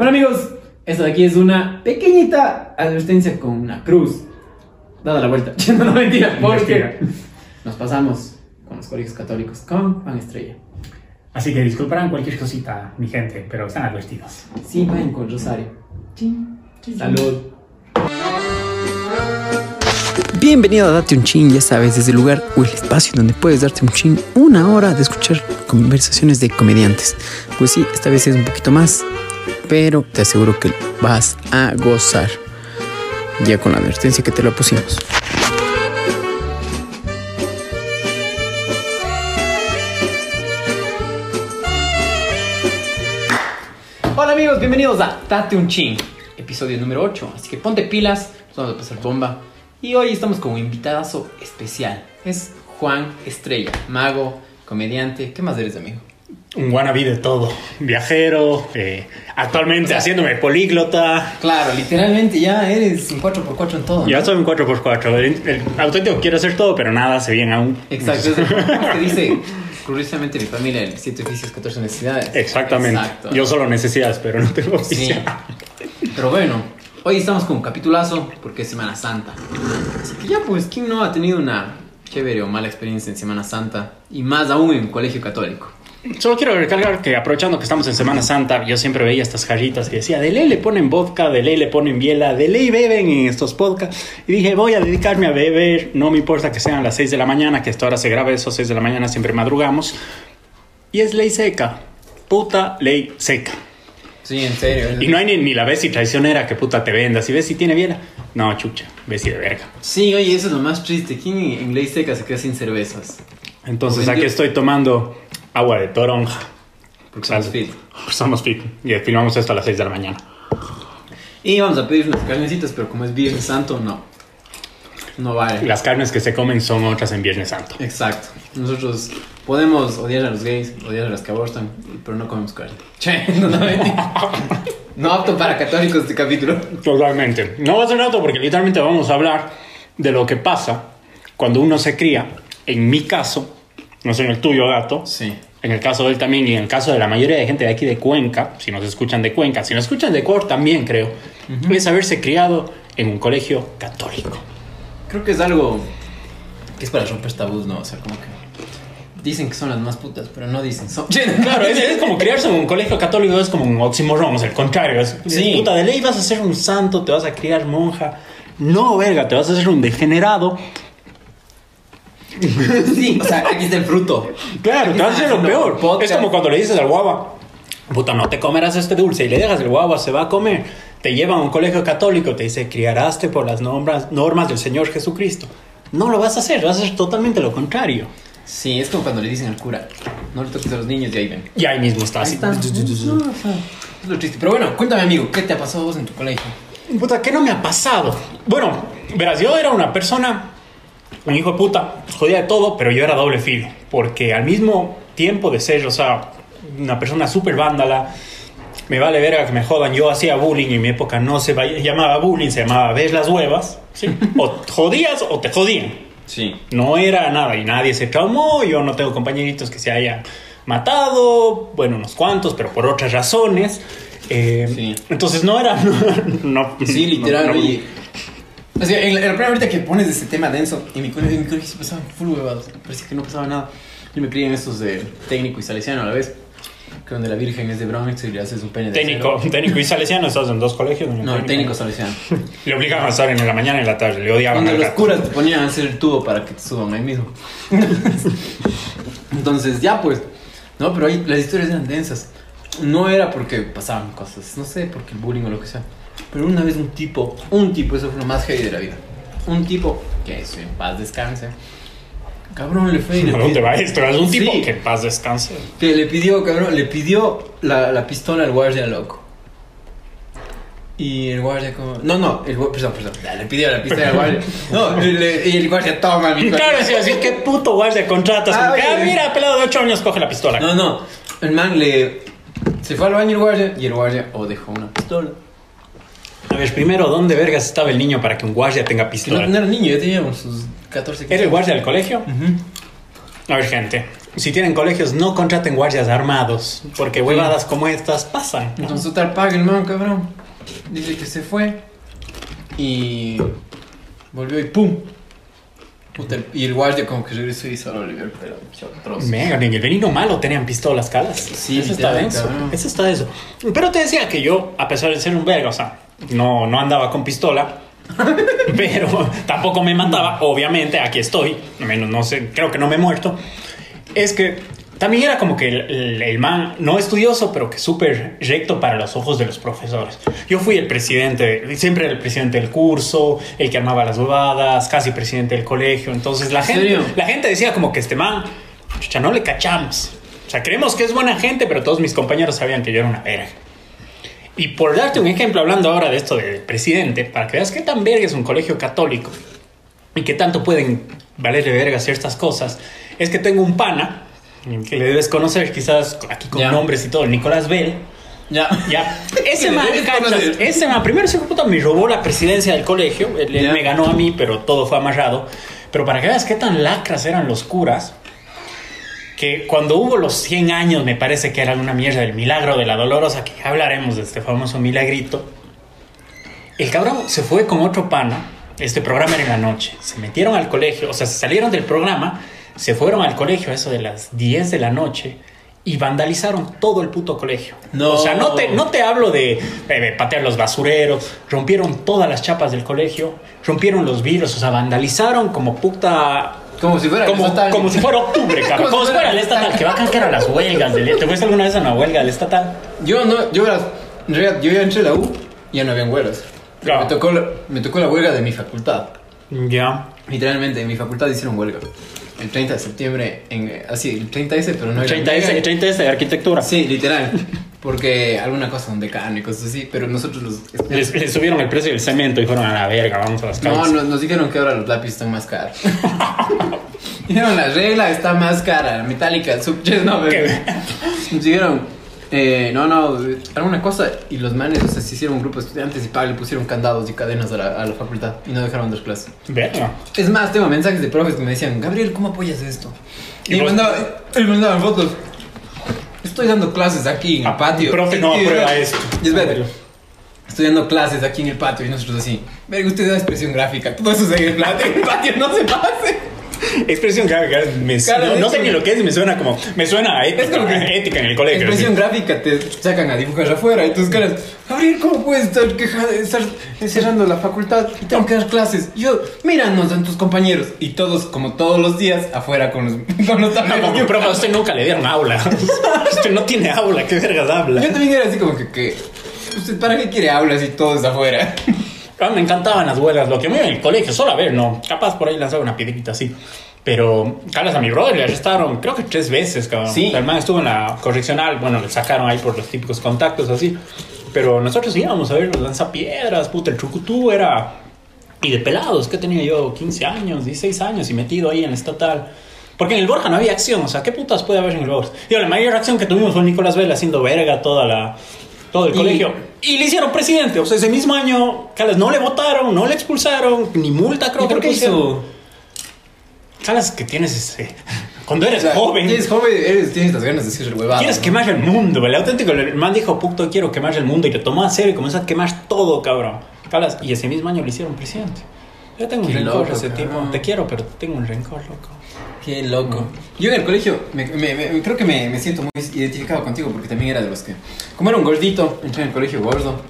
Bueno amigos, esto de aquí es una pequeñita advertencia con una cruz. Dada la vuelta. no, no mentira, porque nos pasamos con los colegios católicos con pan estrella. Así que disculparán cualquier cosita, mi gente, pero están advertidos. Sí, vayan con Rosario. Salud. Bienvenido a Date un Chin, ya sabes, desde el lugar o el espacio donde puedes darte un chin una hora de escuchar conversaciones de comediantes. Pues sí, esta vez es un poquito más, pero te aseguro que vas a gozar. Ya con la advertencia que te lo pusimos. Hola amigos, bienvenidos a Date un Chin, episodio número 8. Así que ponte pilas, nos vamos a pasar bomba. Y hoy estamos con un invitadazo especial. Es Juan Estrella, mago, comediante. ¿Qué más eres, amigo? Un wannabe de todo. Viajero, eh, actualmente haciéndome políglota. Claro, literalmente ya eres un 4x4 en todo. ¿no? Ya soy un 4x4. El, el auténtico quiere hacer todo, pero nada hace bien aún. Exacto, es que dice, curiosamente mi familia, el 7 oficios, 14 necesidades. Exactamente. Exacto. Yo solo necesidades, pero no tengo Sí. oficio. Pero bueno, hoy estamos con un capitulazo porque es Semana Santa. Así que ya pues, ¿quién no ha tenido una chévere o mala experiencia en Semana Santa? Y más aún en colegio católico. Solo quiero recalcar que aprovechando que estamos en Semana Santa, yo siempre veía estas jarritas que decía, de ley le ponen vodka, de ley le ponen biela, de ley beben en estos podcasts. Y dije, voy a dedicarme a beber, no me importa que sean las 6 de la mañana, que esta hora se graba eso, 6 de la mañana siempre madrugamos. Y es ley seca, puta ley seca. Sí, en serio. Y no hay ni, ni la Bessie traicionera que puta te venda. Si Bessie tiene biela, no, chucha, Bessie de verga. Sí, oye, eso es lo más triste. ¿Quién en ley seca se queda sin cervezas? Entonces aquí estoy tomando agua de toronja. Porque Salud. fit. Somos fit. Y filmamos esto a las 6 de la mañana. Y vamos a pedir unas carnecitas, pero como es Viernes Santo, no. No vale. Las carnes que se comen son otras en Viernes Santo. Exacto. Nosotros podemos odiar a los gays, odiar a las que abortan, pero no comemos carne. Che, no, no. No apto para católicos este capítulo. Totalmente. No va a ser rato porque literalmente vamos a hablar de lo que pasa cuando uno se cría. En mi caso, no sé en el tuyo, gato. Sí. En el caso de él también y en el caso de la mayoría de gente de aquí de Cuenca, si nos escuchan de Cuenca, si nos escuchan de Ecuador también creo, es haberse criado en un colegio católico. Creo que es algo que es para romper tabús, ¿no? O sea, como que dicen que son las más putas, pero no dicen son. Claro, es, es como criarse en un colegio católico, es como un oxímoron, es el contrario. Es, Sí. Puta, de ley vas a ser un santo, te vas a criar monja. No, verga, te vas a hacer un degenerado. Sí, o sea, aquí está el fruto. Claro, Aquí te hacer lo peor. podcast. Es como cuando le dices al guava, puta, no te comerás este dulce y le dejas el guava, se va a comer. Te llevan a un colegio católico, te dice, criaraste por las normas, normas del Señor Jesucristo. No lo vas a hacer, vas a hacer totalmente lo contrario. Sí, es como cuando le dicen al cura, no le toques a los niños y ahí ven. Y ahí mismo está Ahí así. está. No, o sea, Es lo triste. Pero bueno, cuéntame, amigo, ¿qué te ha pasado a vos en tu colegio? Puta, ¿qué no me ha pasado? Bueno, verás, yo era una persona, un hijo de puta, jodía de todo, pero yo era doble filo. Porque al mismo tiempo de ser, o sea, una persona súper vándala, me vale verga que me jodan. Yo hacía bullying y en mi época no se llamaba bullying, se llamaba ves las huevas. ¿sí? O jodías o te jodían. Sí. No era nada y nadie se traumó. Yo no tengo compañeritos que se hayan matado, bueno, unos cuantos, pero por otras razones. Eh, Sí. Entonces no era. No, Sí, literal, no- no- oye. O sea, en la, en la primera ahorita que pones ese tema denso, en mi colegio, en mi colegio se pasaban full huevados. Parecía que no pasaba nada. Yo me crié en estos de técnico y salesiano a la vez. Que donde la virgen es de Bronx y le haces un pene de Técnico, acero. técnico y salesiano, estás en dos colegios. No, el técnico salesiano. Le obligaban a estar en la mañana y en la tarde, le odiaban al los gato. curas te ponían a hacer el tubo para que te suban ahí mismo. Entonces, ya pues. No, pero ahí las historias eran densas. No era porque pasaban cosas, no sé, porque el bullying o lo que sea. Pero una vez un tipo, un tipo, eso fue lo más heavy de la vida. Un tipo, que eso en paz descanse. Cabrón, le fue y le ¿A dónde pidió- va esto? Es un tipo Sí. que en paz descanse. que le pidió, cabrón, le pidió la, la pistola al guardia loco. Y el guardia como... No, no, el guardia... Perdón, perdón. Le pidió la pistola al guardia. No, y el guardia toma mi Claro, sí, así, ¿qué puto guardia contratas? Ah, que, oye, ah, mira, pelado de 8 años, coge la pistola. No, no. El man le... Se fue al baño el guardia y el guardia o dejó una pistola. A ver, primero, ¿dónde vergas estaba el niño para que un guardia tenga Que no, pistola? no era niño, ya tenía sus 14, 15 ¿Era el guardia del colegio? Ujú. A ver, gente, si tienen colegios, no contraten guardias armados, porque huevadas como estas pasan. ¿no? Entonces, total, paga el man, cabrón. Dice que se fue. Y. Volvió y ¡pum! Puta, y el guardia como que regresó y solo le vio el pelo. Mega, en el veneno malo tenían pistolas, calas. Sí, eso está denso. cabrón. Eso está denso. Pero te decía que yo, a pesar de ser un verga, o sea, no, no andaba con pistola. pero tampoco me mataba, obviamente, aquí estoy, menos no sé, creo que no me he muerto. Es que también era como que el, el- el man, no estudioso, pero que súper recto para los ojos de los profesores. Yo fui el presidente, siempre el presidente del curso, el que armaba las huevadas, casi presidente del colegio. Entonces la ¿En gente, serio? la gente decía como que este man, chucha, no le cachamos. O sea, creemos que es buena gente, pero todos mis compañeros sabían que yo era una verga. Y por darte un ejemplo, hablando ahora de esto del presidente, para que veas qué tan verga es un colegio católico y qué tanto pueden valer de verga ciertas cosas, es que tengo un pana, que le debes conocer quizás aquí con Ya. nombres y todo, Nicolás Bell. Ya. Ya, ese man, cachas, ese man, primero ese puta me robó la presidencia del colegio, él, él me ganó a mí, pero todo fue amarrado. Pero para que veas qué tan lacras eran los curas, que cuando hubo los 100 años, me parece que era una mierda del milagro de la dolorosa, que ya hablaremos de este famoso milagrito, el cabrón se fue con otro pana, este programa era en la noche, se metieron al colegio, o sea, se salieron del programa, se fueron al colegio a eso de las 10 de la noche y vandalizaron todo el puto colegio. No. O sea, no te, no te hablo de, eh, patear los basureros, rompieron todas las chapas del colegio, rompieron los vidrios, o sea, vandalizaron como puta... Como si fuera el Como, estatal. como si fuera octubre, cabrón. Como si fuera el estatal. Que bacán que eran las huelgas. Del, ¿Te fuiste alguna vez a una huelga del estatal? Yo no, yo verás, en realidad, yo ya entré a la U y ya no habían huelgas. Claro. Me, tocó la, me tocó la huelga de mi facultad. Ya. Literalmente, en mi facultad hicieron huelga. El 30 de septiembre, en, así, el 30 ese, pero no era 30 mega. S, 30 S de arquitectura. Sí, literal. Porque alguna cosa, un decano y cosas así, pero nosotros los... Les, les subieron el precio del cemento y fueron a la verga, vamos a las calles. no, nos dijeron que ahora los lápices están más caros. Dijeron, la regla está más cara, la metálica, sub no. ¿Qué? Nos dijeron, eh, no, no, alguna cosa, y los manes, o sea, se hicieron un grupo de estudiantes y pa, le pusieron candados y cadenas a la, a la facultad y no dejaron dar clases. Verga. Es más, tengo mensajes de profes que me decían, Gabriel, ¿cómo apoyas esto? ¿Y Y, me mandaban, me mandaban fotos. Estoy dando clases aquí en el Ah, patio. profe, no y- aprueba esto. Y espérate, estoy dando clases aquí en el patio y nosotros así. Verga, usted da expresión gráfica. Todo eso es en el patio, en el patio no se pase. Expresión gráfica. me- Claro, no, no sé ni lo que es y me suena como. Me suena a ética, Es como que- a ética en el colegio. Expresión así. gráfica te sacan a dibujar afuera y tus caras. Gabriel, ¿cómo puedes estar, queja- estar cerrando la facultad y tengo que dar clases? Y Yo, míranos a tus compañeros. Y todos, como todos los días, afuera con los, con los No, tableros. como, Yo- profe, a usted nunca le dieron aula. usted no tiene aula, ¿qué vergas habla? Yo también era así como que, que ¿usted para qué quiere aulas y todo es afuera? Ah, me encantaban las huelgas, lo que me iba en el colegio, solo a ver, no. Capaz por ahí lanzaba una piedrita así. Pero, calas a mi brother le arrestaron, creo que tres veces, cabrón. Sí. El man estuvo en la correccional, bueno, le sacaron ahí por los típicos contactos así. Pero nosotros íbamos a ver los lanzapiedras, puta, el chucutú era. Y de pelados, que tenía yo 15 años, 16 años y metido ahí en el estatal. Porque en el Borja no había acción, o sea, ¿qué putas puede haber en el Borja? Digo, la mayor acción que tuvimos fue Nicolás Vela haciendo verga toda la, todo el Y- colegio. Y le hicieron presidente, o sea, ese mismo año, Calas, no le votaron, no le expulsaron, ni multa creo ¿Y que hizo? Calas, que tienes ese... Cuando eres O sea, joven... Tienes joven, eres, tienes las ganas de decir huevada. Quieres quemar el mundo, el auténtico el man dijo, puto, quiero quemar el mundo y te tomó a serio y comenzó a quemar todo, cabrón. Calas, y ese mismo año le hicieron presidente. Yo tengo un rencor loco, a ese cabrón. tipo. Te quiero, pero tengo un rencor, loco. Qué loco. Yo en el colegio me, me- me- creo que me, siento muy identificado contigo porque también era de los que... Como era un gordito, entré en el colegio gordo,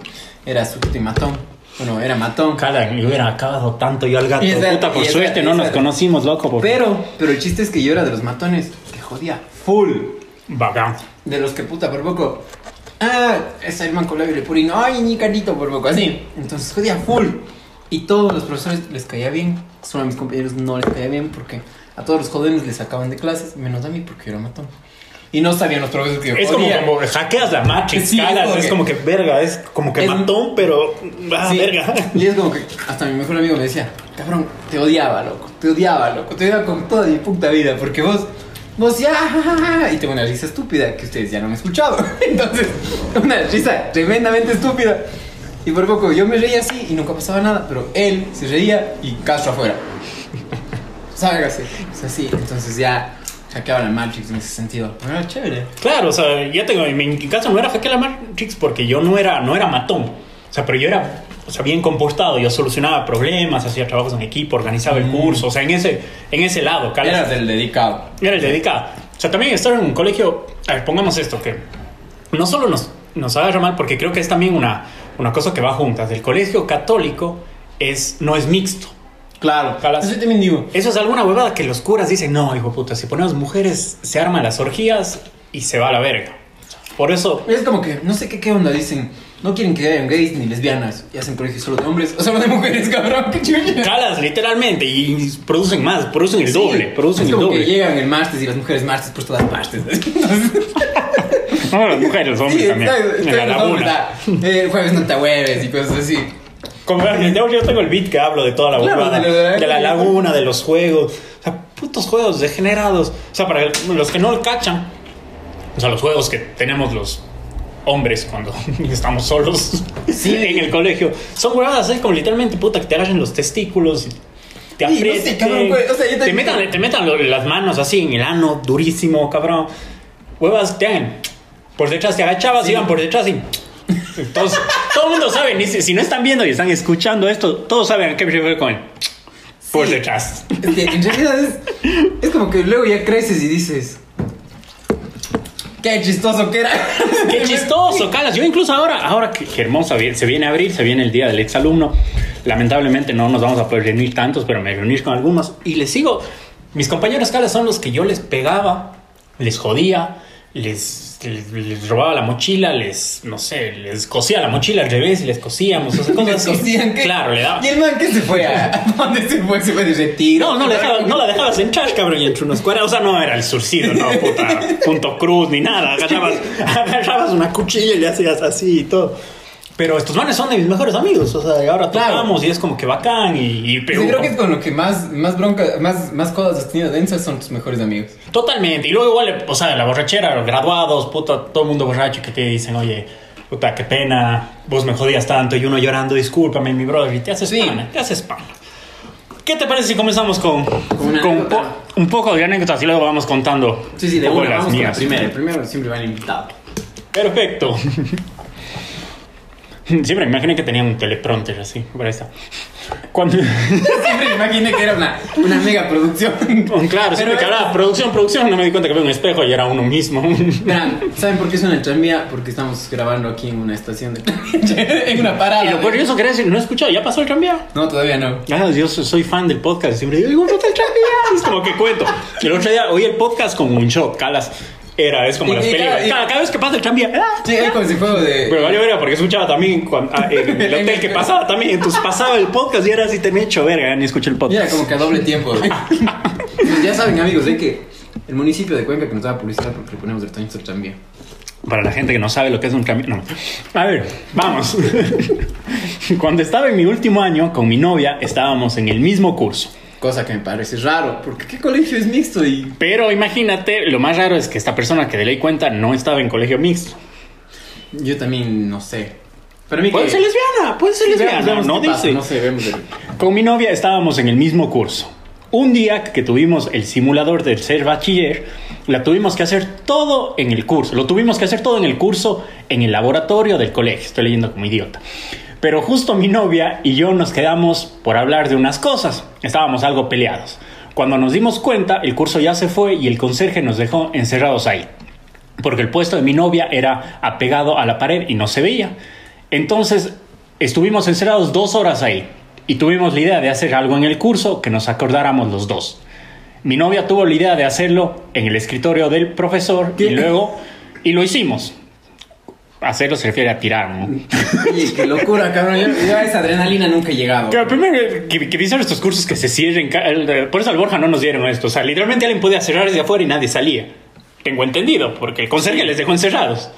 era sujeto y matón. Bueno, era matón. Cala, me hubiera acabado tanto yo al gato. Esa- Puta, por suerte no nos conocimos, loco. por- Pero, pero el chiste es que yo era de los matones que jodía full. Bacán. De los que puta por poco. Ah, ese el man con labio purino. Ay, ni carito por poco, así. Entonces jodía full. Y todos los profesores les caía bien. Solo a mis compañeros no les caía bien porque a todos los jóvenes les sacaban de clases, menos a mí porque yo era matón. Y no sabían los profesores que yo Es como, jodía. como hackeas la Matrix, Sí, es calas, como es que- como que verga, es como que Es- matón, pero. Ah, Sí, verga. Y es como que hasta mi mejor amigo me decía, cabrón, te odiaba, loco, te odiaba, loco, te odiaba con toda mi puta vida, porque vos, vos ya, ja, ja, ja", y tengo una risa estúpida que ustedes ya no han escuchado. Entonces, una risa tremendamente estúpida. Y por poco yo me reía así y nunca pasaba nada, pero él se reía y Castro afuera. Ságase. O sea, sí, entonces ya hackeaba la Matrix en ese sentido. Era chévere. Claro, o sea, ya tengo, en mi caso no era hackear la Matrix porque yo no era, no era matón. O sea, pero yo era, o sea, bien comportado. Yo solucionaba problemas, hacía trabajos en equipo, organizaba el curso. O sea, en ese, en ese lado, Calas. Eras del dedicado. Era el dedicado. O sea, también estar en un colegio, a ver, pongamos esto, que no solo nos, nos agarra mal, porque creo que es también una, una cosa que va juntas. El colegio católico es, no es mixto. Claro. Calas. Eso yo también digo. Eso es alguna huevada que los curas dicen, no, hijo puta, si ponemos mujeres, se arman las orgías y se va a la verga. Por eso, Es como que, no sé qué, qué onda, dicen. No quieren que hayan gays ni lesbianas. Y hacen colegios solo de hombres o solo de mujeres, cabrón. Qué chucha. calas literalmente y producen más, producen el Sí. doble, producen es el como doble. que llegan el martes y las mujeres martes por todas partes. No, las mujeres, los hombres Sí, también. exacto, en la laguna. eh, El jueves no te hueves y cosas así. Como yo, yo tengo el beat que hablo de toda la Claro, de la- de la laguna, de los juegos. O sea, putos juegos degenerados. O sea, para los que no lo cachan, o sea, los juegos que tenemos los hombres cuando estamos solos Sí. en el colegio, son huevadas así como literalmente, puta, que te agarren los testículos. y Te Sí, no sé, aprieten, o sea, te, metan, te metan las manos así en el ano, durísimo, cabrón. Huevas, te hagan por detrás, te agachabas, Sí. iban por detrás y entonces, todo el mundo sabe, si, no están viendo y están escuchando esto, todos saben a qué me refiero con el por Sí. detrás. Es que en realidad es, es como que luego ya creces y dices. Qué chistoso que era. Qué chistoso, calas. Yo incluso ahora, ahora que, vi- se viene a abrir, se viene el día del exalumno. Lamentablemente no nos vamos a poder reunir tantos, pero me reuní con algunos y les sigo. Mis compañeros calas son los que yo les pegaba, les jodía, les, les, les robaba la mochila, les, no sé, les cosía la mochila al revés y les cosíamos, o sea, cosas Les así. cosían que. Claro, le daba. ¿Y el man qué se fue? ¿A a dónde se fue? Se fue de retiro. No, no, le dejaba- no la dejabas entrar, cabrón, y entre unos cuadros. O sea, no era el surcido, no, puta, punto cruz ni nada. Agarrabas, agarrabas una cuchilla y le hacías así y todo. Pero estos manes son de mis mejores amigos, o sea, y ahora Claro. tocamos y es como que bacán y, y pero Yo creo que es con lo que más, más bronca, más, más cosas has tenido densas son tus mejores amigos. Totalmente. Y luego igual, o sea, la borrachera, los graduados, puta, todo el mundo borracho que te dicen, oye, puta, qué pena, vos me jodías tanto y uno llorando, discúlpame, mi brother, y te haces Sí. pana, te haces pana. ¿Qué te parece si comenzamos con, una po- un poco de anécdotas y luego vamos contando Sí, sí, de un poco una, vamos con la mías? primera. El primero siempre va el invitado. Perfecto. Siempre me imaginé que tenía un teleprompter así, por esa. Cuando... Siempre me imaginé que era una, una mega producción. claro, siempre que es- hablaba producción, producción, no me di cuenta que había un espejo y era uno mismo. Verán, ¿saben por qué suena el tranvía? Porque estamos grabando aquí en una estación de en una parada. y lo curioso quería decir, no he escuchado, ¿ya pasó el tranvía? No, todavía no. Ah, yo soy fan del podcast. Siempre digo, "Digo, puta, el tranvía". Es como que cuento. El otro día oí el podcast con un shot, calas. Era, es como Y- las y películas. cada- y- Cada, cada vez que pasa el tranvía. ah, Sí, es como si fuera de. Pero vale verga porque escuchaba también cuando, ah, en el hotel que pasaba también. Entonces pasaba el podcast y era así, te me he hecho verga, ni escuché el podcast. era como que a doble tiempo. Pues ya saben, amigos, de que el municipio de Cuenca que nos da publicidad porque le ponemos el al tranvía. Para la gente que no sabe lo que es un tranvía. No. A ver, vamos. Cuando estaba en mi último año con mi novia, estábamos en el mismo curso. Cosa que me parece raro, porque ¿qué colegio es mixto? Y Pero imagínate, lo más raro es que esta persona que de ley cuenta no estaba en colegio mixto. yo también no sé. Para mí Puede que... ser lesbiana, puede ser Sí, lesbiana. veamos, no qué pasa, dice. No sé, vemos el... Con mi novia estábamos en el mismo curso. Un día que tuvimos el simulador del ser bachiller, la tuvimos que hacer todo en el curso. Lo tuvimos que hacer todo en el curso, en el laboratorio del colegio. Estoy leyendo como idiota. Pero justo mi novia y yo nos quedamos por hablar de unas cosas. Estábamos algo peleados. Cuando nos dimos cuenta, el curso ya se fue y el conserje nos dejó encerrados ahí. Porque el puesto de mi novia era apegado a la pared y no se veía. Entonces estuvimos encerrados dos horas ahí y tuvimos la idea de hacer algo en el curso que nos acordáramos los dos. Mi novia tuvo la idea de hacerlo en el escritorio del profesor y luego y lo hicimos. Hacerlo se refiere a tirar, ¿no? Oye, qué locura, cabrón. Yo, yo a esa adrenalina nunca he llegado. Claro, primero que, que visitar estos cursos que se cierren. el- Por eso al Borja no nos dieron esto. O sea, literalmente alguien podía cerrar desde afuera y nadie salía. Tengo entendido, porque el conserje les dejó encerrados.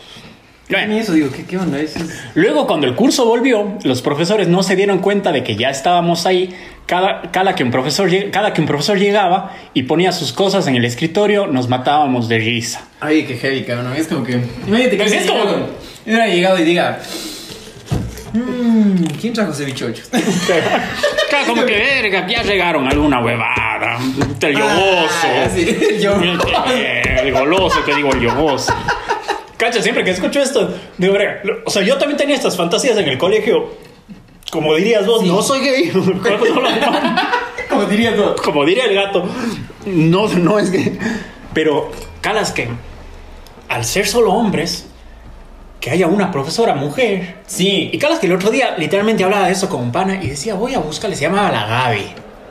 Bueno, eso digo, ¿qué, qué onda? Eso es... Luego, cuando el curso volvió, los profesores no se dieron cuenta de que ya estábamos ahí. Cada, cada, que un profesor, cada que un profesor llegaba y ponía sus cosas en el escritorio, nos matábamos de risa. Ay, qué heavy, cabrón. Es como que... Imagínate que Pues es como- llegado- hubiera llegado y diga... "Mm, ¿quién trajo cevichochos? Claro, como que verga, ya llegaron alguna huevada. El yogoso. Ah, sí, el yogoso. El goloso, que digo, el yogoso. Cacha, siempre que escucho esto, digo, verga, o sea, yo también tenía estas fantasías en el colegio. Como dirías vos, Sí. no soy gay. Como diría todo. como diría el gato, no, no es gay. Pero, calas que al ser solo hombres, que haya una profesora mujer. Sí. Y calas que el otro día literalmente hablaba de eso con un pana y decía, voy a buscarle, se llamaba la Gaby.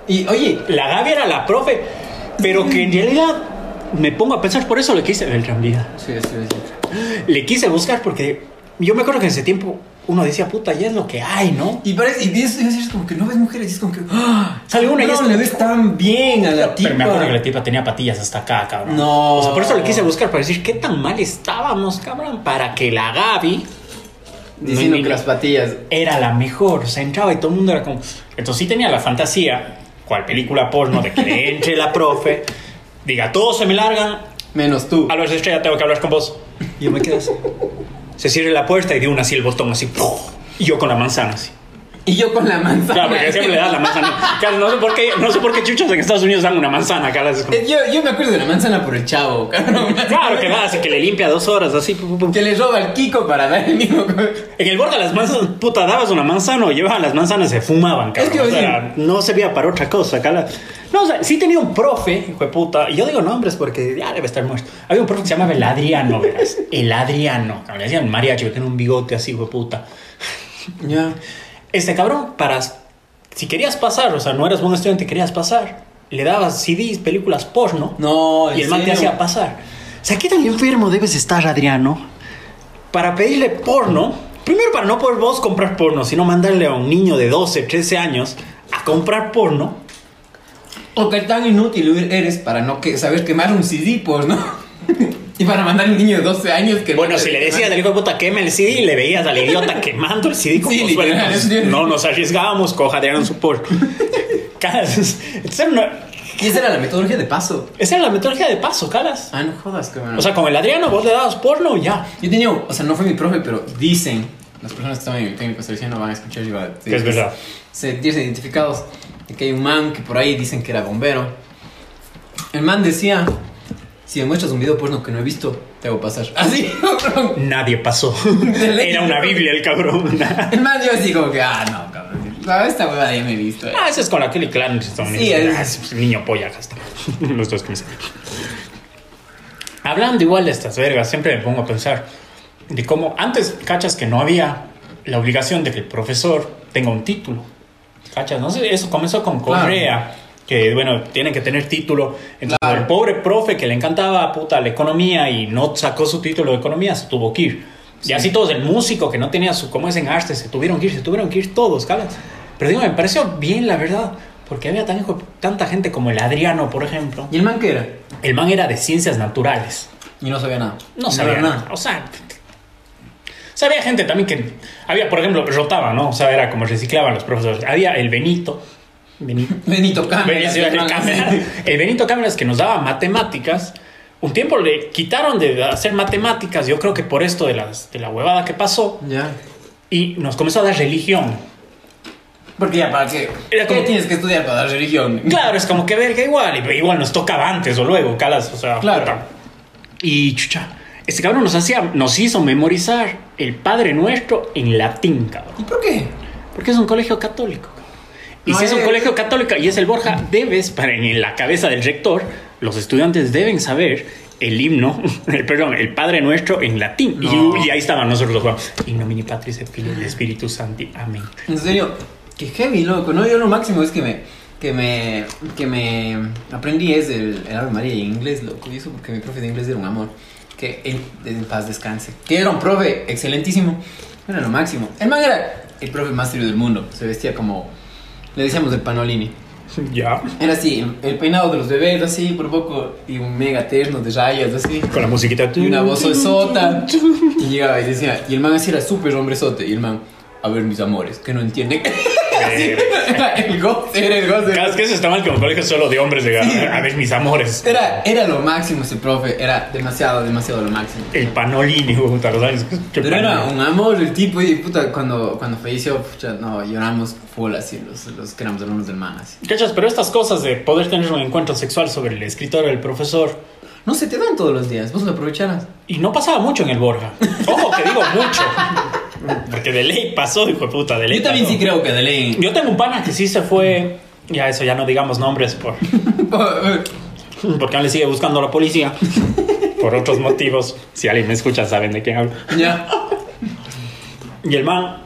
Y oye, La Gaby era la profe, pero que en realidad me pongo a pensar, por eso le quise, Beltrán Vida, sí, sí, sí. le quise buscar porque yo me acuerdo que en ese tiempo uno decía, puta, ya es lo que hay, ¿no? Y parece, y ves, y ves como que no ves mujeres, y es como que. ¡ah! Sale una y no, es como- le ves tan bien a la tipa. Pero me acuerdo que la tipa tenía patillas hasta acá, cabrón. No. O sea, por eso le quise buscar para decir qué tan mal estábamos, cabrón, para que la Gaby Diciendo no, que las patillas. era la mejor. O sea, entraba y todo el mundo era como. Entonces sí tenía la fantasía, cual película porno, de que entre la profe, diga, todos se me largan, Menos tú. Álvaro Estrella, tengo que hablar con vos. Y yo me quedé así. Se cierra la puerta y de una así el botón así. ¡puf! Y yo con la manzana así. Y yo con la manzana. Claro, porque siempre le das la manzana. Claro, no sé por qué, no sé por qué chuchos en Estados Unidos dan una manzana, cara. Como- Eh, Yo, yo me acuerdo de la manzana por el chavo, cabrón. Claro que da, así que le limpia dos horas, así. Que le roba el Kiko para dar el mismo. En el borde de las manzanas, puta, dabas una manzana o llevaban las manzanas, se fumaban, cabrón. Es que, o sea, no servía para otra cosa, cara. No, o sea, sí tenía un profe, hijo de puta, y yo digo nombres porque ya debe estar muerto. Había un profe que se llamaba el Adriano, verás. El Adriano. Le decían mariachi, que tenía un bigote así, hijo de puta. Ya. Este cabrón, para. Si querías pasar, o sea, no eras buen estudiante, querías pasar, le dabas CDs, películas porno. No, ¿en Y el man te hacía pasar. O sea, ¿qué tan enfermo debes estar, Adriano? Para pedirle porno. Primero, para no poder vos comprar porno, sino mandarle a un niño de 12, 13 años a comprar porno. O que tan inútil eres para no que, saber quemar un CD, pues, ¿no? y para mandar a un niño de 12 años que. Bueno, si le decías al hijo de puta queme el CD, le veías al idiota quemando el CD como Sí, yo- No nos arriesgábamos, coja Adriano su una- Y esa era la metodología de paso. esa era la metodología de paso, calas. Ah, no jodas, cabrón. O sea, con el Adriano vos le dabas porno y ya. yo tenía, o sea, no fue mi profe, pero dicen, las personas que estaban en el técnico de no van a escuchar y van a Que es verdad. sentirse identificados de que hay un man que por ahí dicen que era bombero. El man decía, si me muestras un video porno que no he visto, te hago pasar. Así, cabrón. Nadie pasó. Era una Biblia el cabrón. El man yo así como que, ah, no, cabrón. No, esta huevada ya me he visto. eh. Ah, ese es con la Kelly Clarkson. Sí, es, ah, es niño polla, está. Los dos que me salen. Hablando igual de estas vergas, siempre me pongo a pensar de cómo antes, cachas, que no había la obligación de que el profesor tenga un título. Cachas, no sé, eso comenzó con Claro. Correa, que bueno, tienen que tener título. Entonces, Claro. el pobre profe que le encantaba puta la economía y no sacó su título de economía, se tuvo que ir. Y así todos, el músico que no tenía su, como es en arte, se tuvieron que ir, se tuvieron que ir todos, calas. Pero digo, me pareció bien, la verdad, porque había tan hijo- tanta gente como el Adriano, por ejemplo. ¿Y el man qué era? El man era de ciencias naturales. Y no sabía nada. No sabía nada. O sea, sea, había gente también que. Había, por ejemplo, rotaba, ¿no? O sea, era como reciclaban los profesores. Había el Benito. Benito. Benito Benito, Cámaras. el, Benito Cámaras que nos daba matemáticas. Un tiempo le quitaron de hacer matemáticas, yo creo que por esto de, las, de la huevada que pasó, Ya. y nos comenzó a dar religión. Porque ya, ¿para qué? Era ¿Qué como- tienes que estudiar para dar religión? Claro, es como que verga igual, igual nos tocaba antes o luego, calas, o sea, Claro. puta. Y chucha, este cabrón nos hacía, nos hizo memorizar el Padre Nuestro en latín, cabrón. ¿Y por qué? Porque es un colegio católico. Y No si es un colegio católico y es el Borja, debes, para en la cabeza del rector, los estudiantes deben saber el himno, el, perdón, el Padre Nuestro en latín. Y- No. Y, ahí estaban nosotros los. In nomine Patris et Filii et Spiritus Sancti. Amén. En serio, qué heavy, loco. No, yo lo máximo es que me, que me, que me aprendí es el, el Ave María en inglés, loco. Y eso porque mi profe de inglés era un amor. Que él, en paz descanse. Que era un profe excelentísimo. Era lo máximo. El man era el profe más serio del mundo. Se vestía como, le decíamos el panolini. Ya. Era así, el, peinado de los bebés, así, por poco, y un mega terno de rayas, así. Con la musiquita. Y una voz sota. Y llegaba y decía, y el man así era súper hombrezote. Y el man, a ver mis amores, que no entienden. Era el goce, era el goce. Claro, es que mal que un colegio solo de hombres de a ver mis amores. Era, era lo máximo ese profe, era demasiado, demasiado lo máximo. El panolini, puta, los años. Pero era panolini. un amor el tipo y puta, cuando, cuando falleció, pucha, no, lloramos full así, los, los que éramos alumnos del man, así. ¿Cachas? Pero estas cosas de poder tener un encuentro sexual sobre el escritor o el profesor. No se te dan todos los días, vos lo aprovecharás. Y no pasaba mucho en el Borja. Ojo que digo mucho. Porque de ley pasó, hijo de puta, de ley. Yo también pasó. sí creo que de ley. Yo tengo un pana que sí se fue. Ya eso, ya no digamos nombres por, porque aún le sigue buscando la policía. Por otros motivos. Si alguien me escucha, saben de quién hablo. ya. Y el man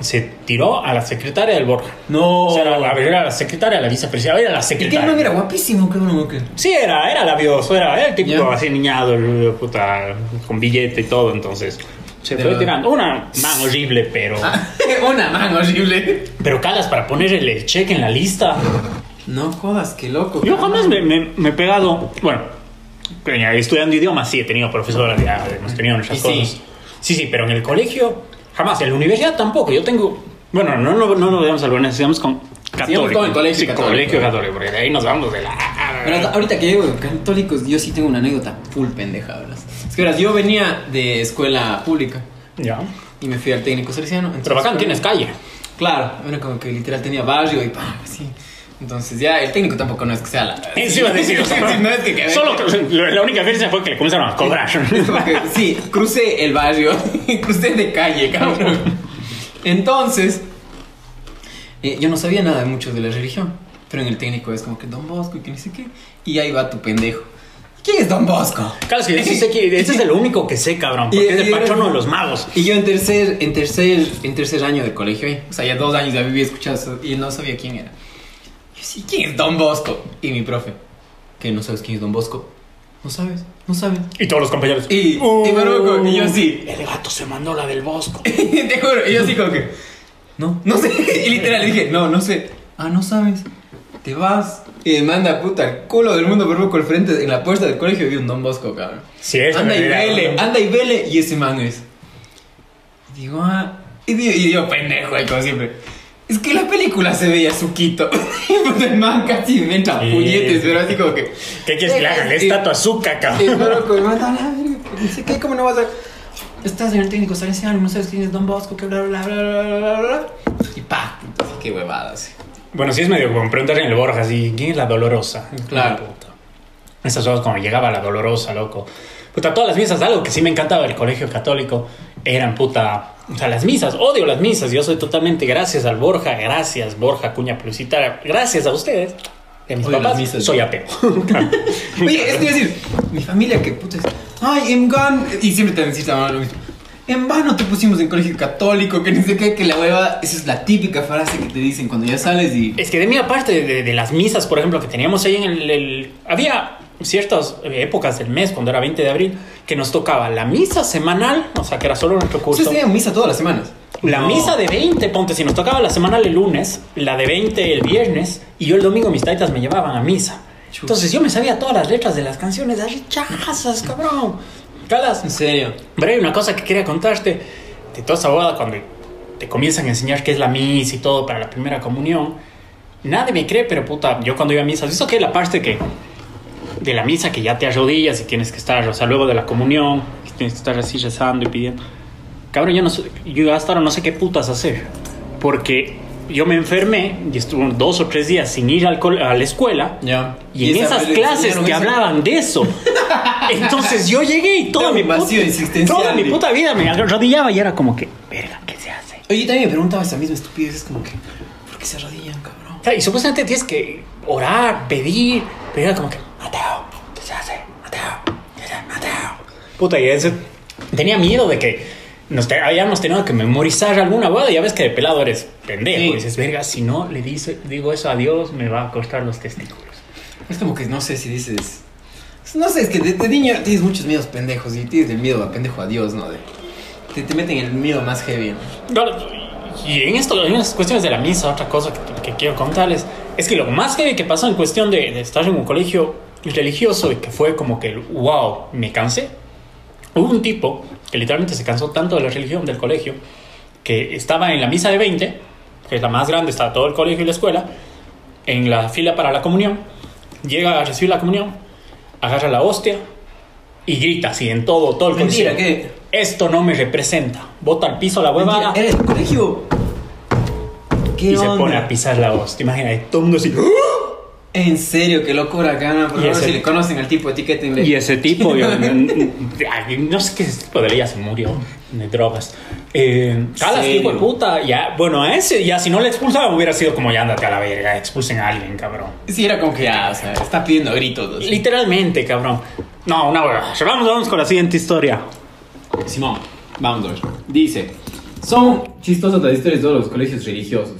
se tiró a la secretaria del Borja. No. O sea, era la, era la secretaria, la vicepresidenta, era la que el secretaria. man era guapísimo, cabrón, ¿o qué? Sí, era, era labioso, era, era el tipo así niñado, el- puta, con billete y todo, entonces se fue verdad. tirando. Una man horrible, pero, Ah, Una man horrible. pero calas para poner el, cheque en la lista. No jodas, qué loco. Yo jamás me, me- me he pegado, bueno, estudiando idiomas sí he tenido profesora, ya hemos tenido nuestras Y sí. cosas. Sí, sí, pero en el colegio, jamás, en la universidad tampoco. Yo tengo, bueno, no, no, no nos vemos al buenos, digamos con católico. con el colegio Sí, católico. colegio católico, porque de ahí nos vamos de la... Pero ahorita que llego católicos, yo sí tengo una anécdota full pendeja, ¿verdad? Que verás, yo venía de escuela pública Ya. y me fui al técnico salesiano. entonces, Pero bacán, tienes calle. Claro, era como que literal tenía barrio y pam, así. Entonces ya el técnico tampoco no es que sea la. Eso iba a decir, o sea, Sí, no es que Solo la única diferencia fue que le comenzaron a cobrar. Sí, crucé el barrio, crucé de calle, cabrón. Entonces, eh, yo no sabía nada mucho de la religión, pero en el técnico es como que Don Bosco y que ni sé qué, y ahí va tu pendejo. ¿Quién es Don Bosco? Claro, es que yo sí sé que ese es el único que sé, cabrón, porque Y- es el patrono de los magos. Y yo en tercer, en tercer, en tercer año de colegio, ¿eh? o sea, ya dos años ya había escuchado eso y no sabía quién era. Yo sí, ¿quién es Don Bosco? Y mi profe, que no sabes quién es Don Bosco. No sabes, no sabes. Y todos los compañeros. Y, y, Marocco, y yo sí, El gato se mandó la del bosco. te juro, y yo así como que, no, no sé. Y literal le dije, no, no sé. Ah, no sabes. Te vas. Y me manda puta el culo del mundo por poco al frente en la puerta del colegio vi un Don Bosco, cabrón. Sí, eso Anda y vele, anda y vele, y ese man es. Y digo, ah. Y digo, y pendejo, como siempre. Es que la película se veía suquito. Y pues el man casi me entra Sí. puñetes, pero así como que. ¿Qué quieres que le hagan? La estatua azúcar, cabrón. Manda a la verga. No sé qué, ¿cómo no vas a.? Estás en el técnico salesiano, no sabes quién es Don Bosco, que bla bla bla bla bla bla bla. Y pa, entonces, qué huevadas. Bueno, sí es medio como preguntar en el Borja, así, ¿quién es la dolorosa? Claro. Puta. Esas cosas como llegaba la dolorosa, loco. Puta, todas las misas, algo que sí me encantaba del colegio católico, eran puta. O sea, las misas, odio las misas. Yo soy totalmente gracias al Borja, gracias Borja Cuña Plusita, gracias a ustedes. Y a mis Odio papás, misas. soy ateo. Oye, es decir, mi familia que puta es. Ay, en gan. Y siempre te decían lo mismo. En vano te pusimos en colegio católico, que ni sé qué, que la hueva. Esa es la típica frase que te dicen cuando ya sales y. Es que de mi aparte de, de las misas, por ejemplo, que teníamos ahí en el, el- Había ciertas eh, épocas del mes, cuando era 20 de abril, que nos tocaba la misa semanal, o sea, que era solo nuestro curso. Ustedes tenían misa todas las semanas. La No. misa de 20, ponte, si nos tocaba la semanal el lunes, la de 20 el viernes, y yo el domingo mis taitas me llevaban a misa. Entonces yo me sabía todas las letras de las canciones de rechazas, cabrón. Calas. En serio. Pero hay una cosa que quería contarte de toda esa cuando te comienzan a enseñar qué es la misa y todo para la primera comunión. Nadie me cree, pero puta, yo cuando iba a misa, ¿has visto que la parte que de la misa que ya te arrodillas y tienes que estar, o sea, luego de la comunión, tienes que estar así rezando y pidiendo? Cabrón, yo no yo hasta ahora no sé qué putas hacer, porque yo me enfermé y estuve dos o tres días sin ir al a la escuela. Ya. Y, en esa esas clases eso. hablaban de eso. Entonces yo llegué y toda mi, puta, toda mi puta vida me arrodillaba y era como que, verga, ¿qué se hace? Oye, yo también me preguntaba esa misma estupidez. Es como que, ¿por qué se arrodillan, cabrón? O sea, Y supuestamente tienes que orar, pedir, pero era como que, Mateo, ¿qué se hace? Mateo, ¿qué se hace? Mateo. Puta, y ese, tenía miedo de que nos te- habíamos tenido que memorizar alguna boda. Ya ves que de pelado eres pendejo. Sí. Y dices, verga, si no le dice, digo eso a Dios, me va a cortar los testículos. Es como que no sé si dices. No sé, es que de, de niño tienes muchos miedos pendejos y tienes el miedo a pendejo a Dios, ¿no? De, te, te meten el miedo más heavy, ¿no? Y en esto, en las cuestiones de la misa, otra cosa que, que quiero contarles es que lo más heavy que pasó en cuestión de, de estar en un colegio religioso y que fue como que, wow, me cansé. Hubo un tipo que literalmente se cansó tanto de la religión del colegio que estaba en la misa de 20 que es la más grande, está todo el colegio y la escuela, en la fila para la comunión, llega a recibir la comunión, agarra la hostia y grita así en todo, todo el Mentira. ¿qué? Esto no me representa. Bota al piso la huevada Mentira, ¿Eres colegio? ¿Qué y se pone a pisar la hostia. Imagina, todo el mundo así. En serio, qué locura, gana. Por favor, si le conocen al tipo, etiquétenle. Y ese tipo, yo, no sé qué tipo de ya se murió de drogas. Eh, Calas, tipo de puta, ya, bueno, a ese, ya si no le expulsaban, hubiera sido como ya andate a la verga, expulsen a alguien, cabrón. Sí, era como que ya, o sea, está pidiendo gritos. así. Literalmente, cabrón. No, una hueva. Vamos, vamos con la siguiente historia. Simón, vamos a ver. Dice: Son chistosas las historias de los colegios religiosos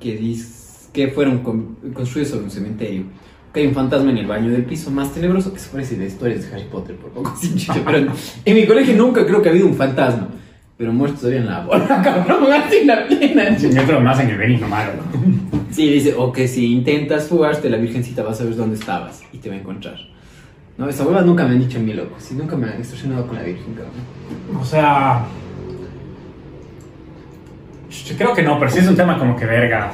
que, dis- que fueron con- construidos sobre un cementerio. Que hay un fantasma en el baño del piso más tenebroso que se parece a las historias de Harry Potter, por poco sin chicha. Pero en, en mi colegio nunca creo que ha habido un fantasma. Pero muerto todavía en la bola, cabrón, así en la plena. Yo creo más en el Benigno Malo. Sí, dice, o que si intentas fugarte, la virgencita va a saber dónde estabas y te va a encontrar. No, esa hueva nunca me han dicho en mi loco. Si nunca me han extorsionado con la virgen, cabrón. O sea. Yo creo que no, pero sí es un tema como que verga.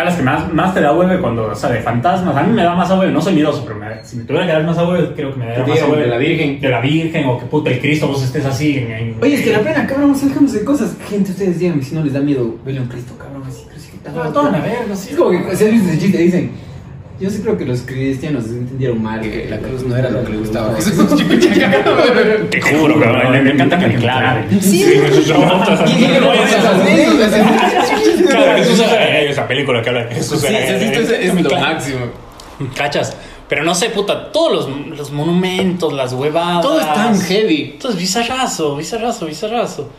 Calas que más, más te da hueve cuando, o sea, de fantasmas. A mí me da más hueve, no soy miedoso, pero me- si me tuviera que dar más hueve, creo que me daría más hueve de la Virgen. De la Virgen, o que puta el Cristo vos estés así. En, en- Oye, es que la pena, cabrón, nos dejamos de cosas. Gente, ustedes díganme si no les da miedo verle a un Cristo, cabrón, así crucificado. Ah, todo la verga, sí. Es como que, si has visto ese chiste, dicen. Yo sí creo que los cristianos entendieron mal que la cruz no era lo que le gustaba a Jesús. Te juro, cabrón, me, me encanta que me aclaren. Sí. Jesús Jesús hay esa película que habla de Jesús. Es lo máximo. ¿Cachas? Pero no sé, puta, todos los, los monumentos, las huevadas. Todo es tan heavy. Todo es bizarrazo, bizarrazo, bizarrazo.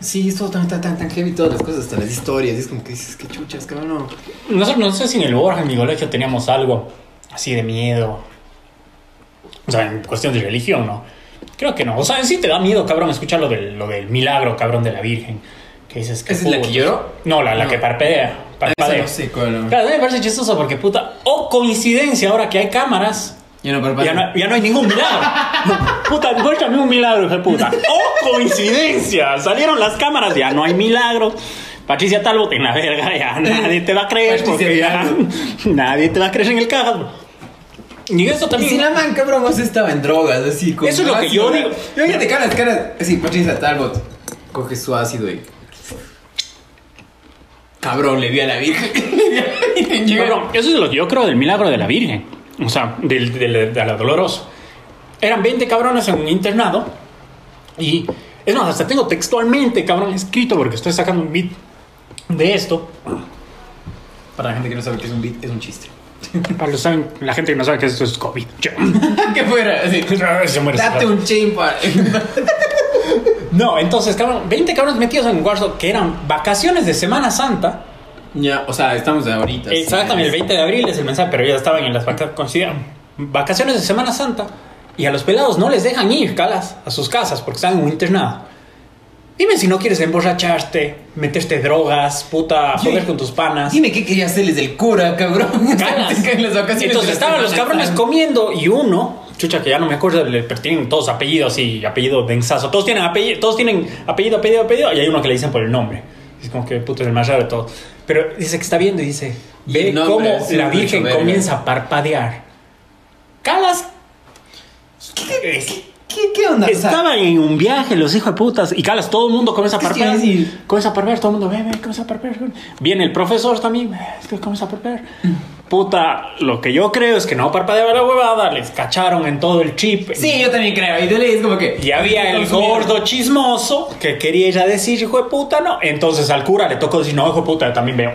Sí, es todo tan, tan, tan, tan heavy, todas las cosas, hasta las historias. Es como que dices, qué chuchas, cabrón. no. Nosotros, no sé si en el Borja, en mi colegio, teníamos algo así de miedo. O sea, en cuestión de religión, ¿no? Creo que no. O sea, sí te da miedo, cabrón, escuchar lo del, lo del milagro, cabrón, de la Virgen. Que dices que. ¿Esa es la que lloró? No, la, la No. que parpadea. Esa parpadea. no sé cuál. Claro, a mí me parece chistoso porque, puta, o coincidencia ahora que hay cámaras, Ya no ya no, ya no hay ningún milagro. puta, muéstrame un milagro, hijo de puta. O coincidencia, salieron las cámaras, ya no hay milagro. Patricia Talbot en la verga, ya nadie te va a creer Patricia porque ya Talbot. nadie te va a creer en el cajas. Y eso Y también. si la man, cabrón, vos estaba en drogas, así con Eso es lo que yo digo. Imagínate caras, caras. Sí, Patricia Talbot coge su ácido y. Cabrón, le vi a la virgen. Y llega- Cabrón, eso es lo que yo creo del milagro de la Virgen. O sea, del, del- de la dolorosa. Eran 20 cabrones en un internado. Y es más, hasta tengo textualmente, cabrón, escrito porque estoy sacando un beat de esto. Para la gente que no sabe qué es un beat, es un chiste. Para los saben, la gente que no sabe que esto es COVID. que fuera, así. Se muere. Date un chimpa. No, entonces, cabrón, 20 cabrones metidos en un cuarto que eran vacaciones de Semana Santa. Ya, o sea, estamos de ahorita. sí. Exactamente, el 20 de abril es el mensaje, pero ya estaban en las vacaciones de Semana Santa y a los pelados no les dejan ir, calas, a sus casas porque están en un internado. Dime si no quieres emborracharte, meterte drogas, puta, Yo- joder con tus panas. Dime qué quería hacerles del cura, cabrón. Calas. Las vacaciones Entonces estaban los cabrones Santa. comiendo y uno, chucha que ya no me acuerdo, le- tienen todos apellidos y apellido densazo. Todos tienen apellido, todos tienen apellido, apellido, apellido y hay uno que le dicen por el nombre. Es como que puto es el más raro de todos. Pero dice que está viendo y dice, ve cómo sí, la Virgen verga. comienza a parpadear. Calas. ¿Qué, qué onda? O sea, Estaban en un viaje los hijos de putas y calas, todo el mundo comienza a parpadear. Comienza a parpadear, todo el mundo ve, ve, comienza a parpadear. Viene el profesor también, ve, es que comienza a parpadear. Puta, lo que yo creo es que no parpadeaba la huevada, les cacharon en todo el chip. Sí, yo también creo. Y de ley es como que. Y había el gordo chismoso que quería ir a decir, hijo de puta, no. Entonces al cura le tocó decir, no, hijo de puta, yo también veo.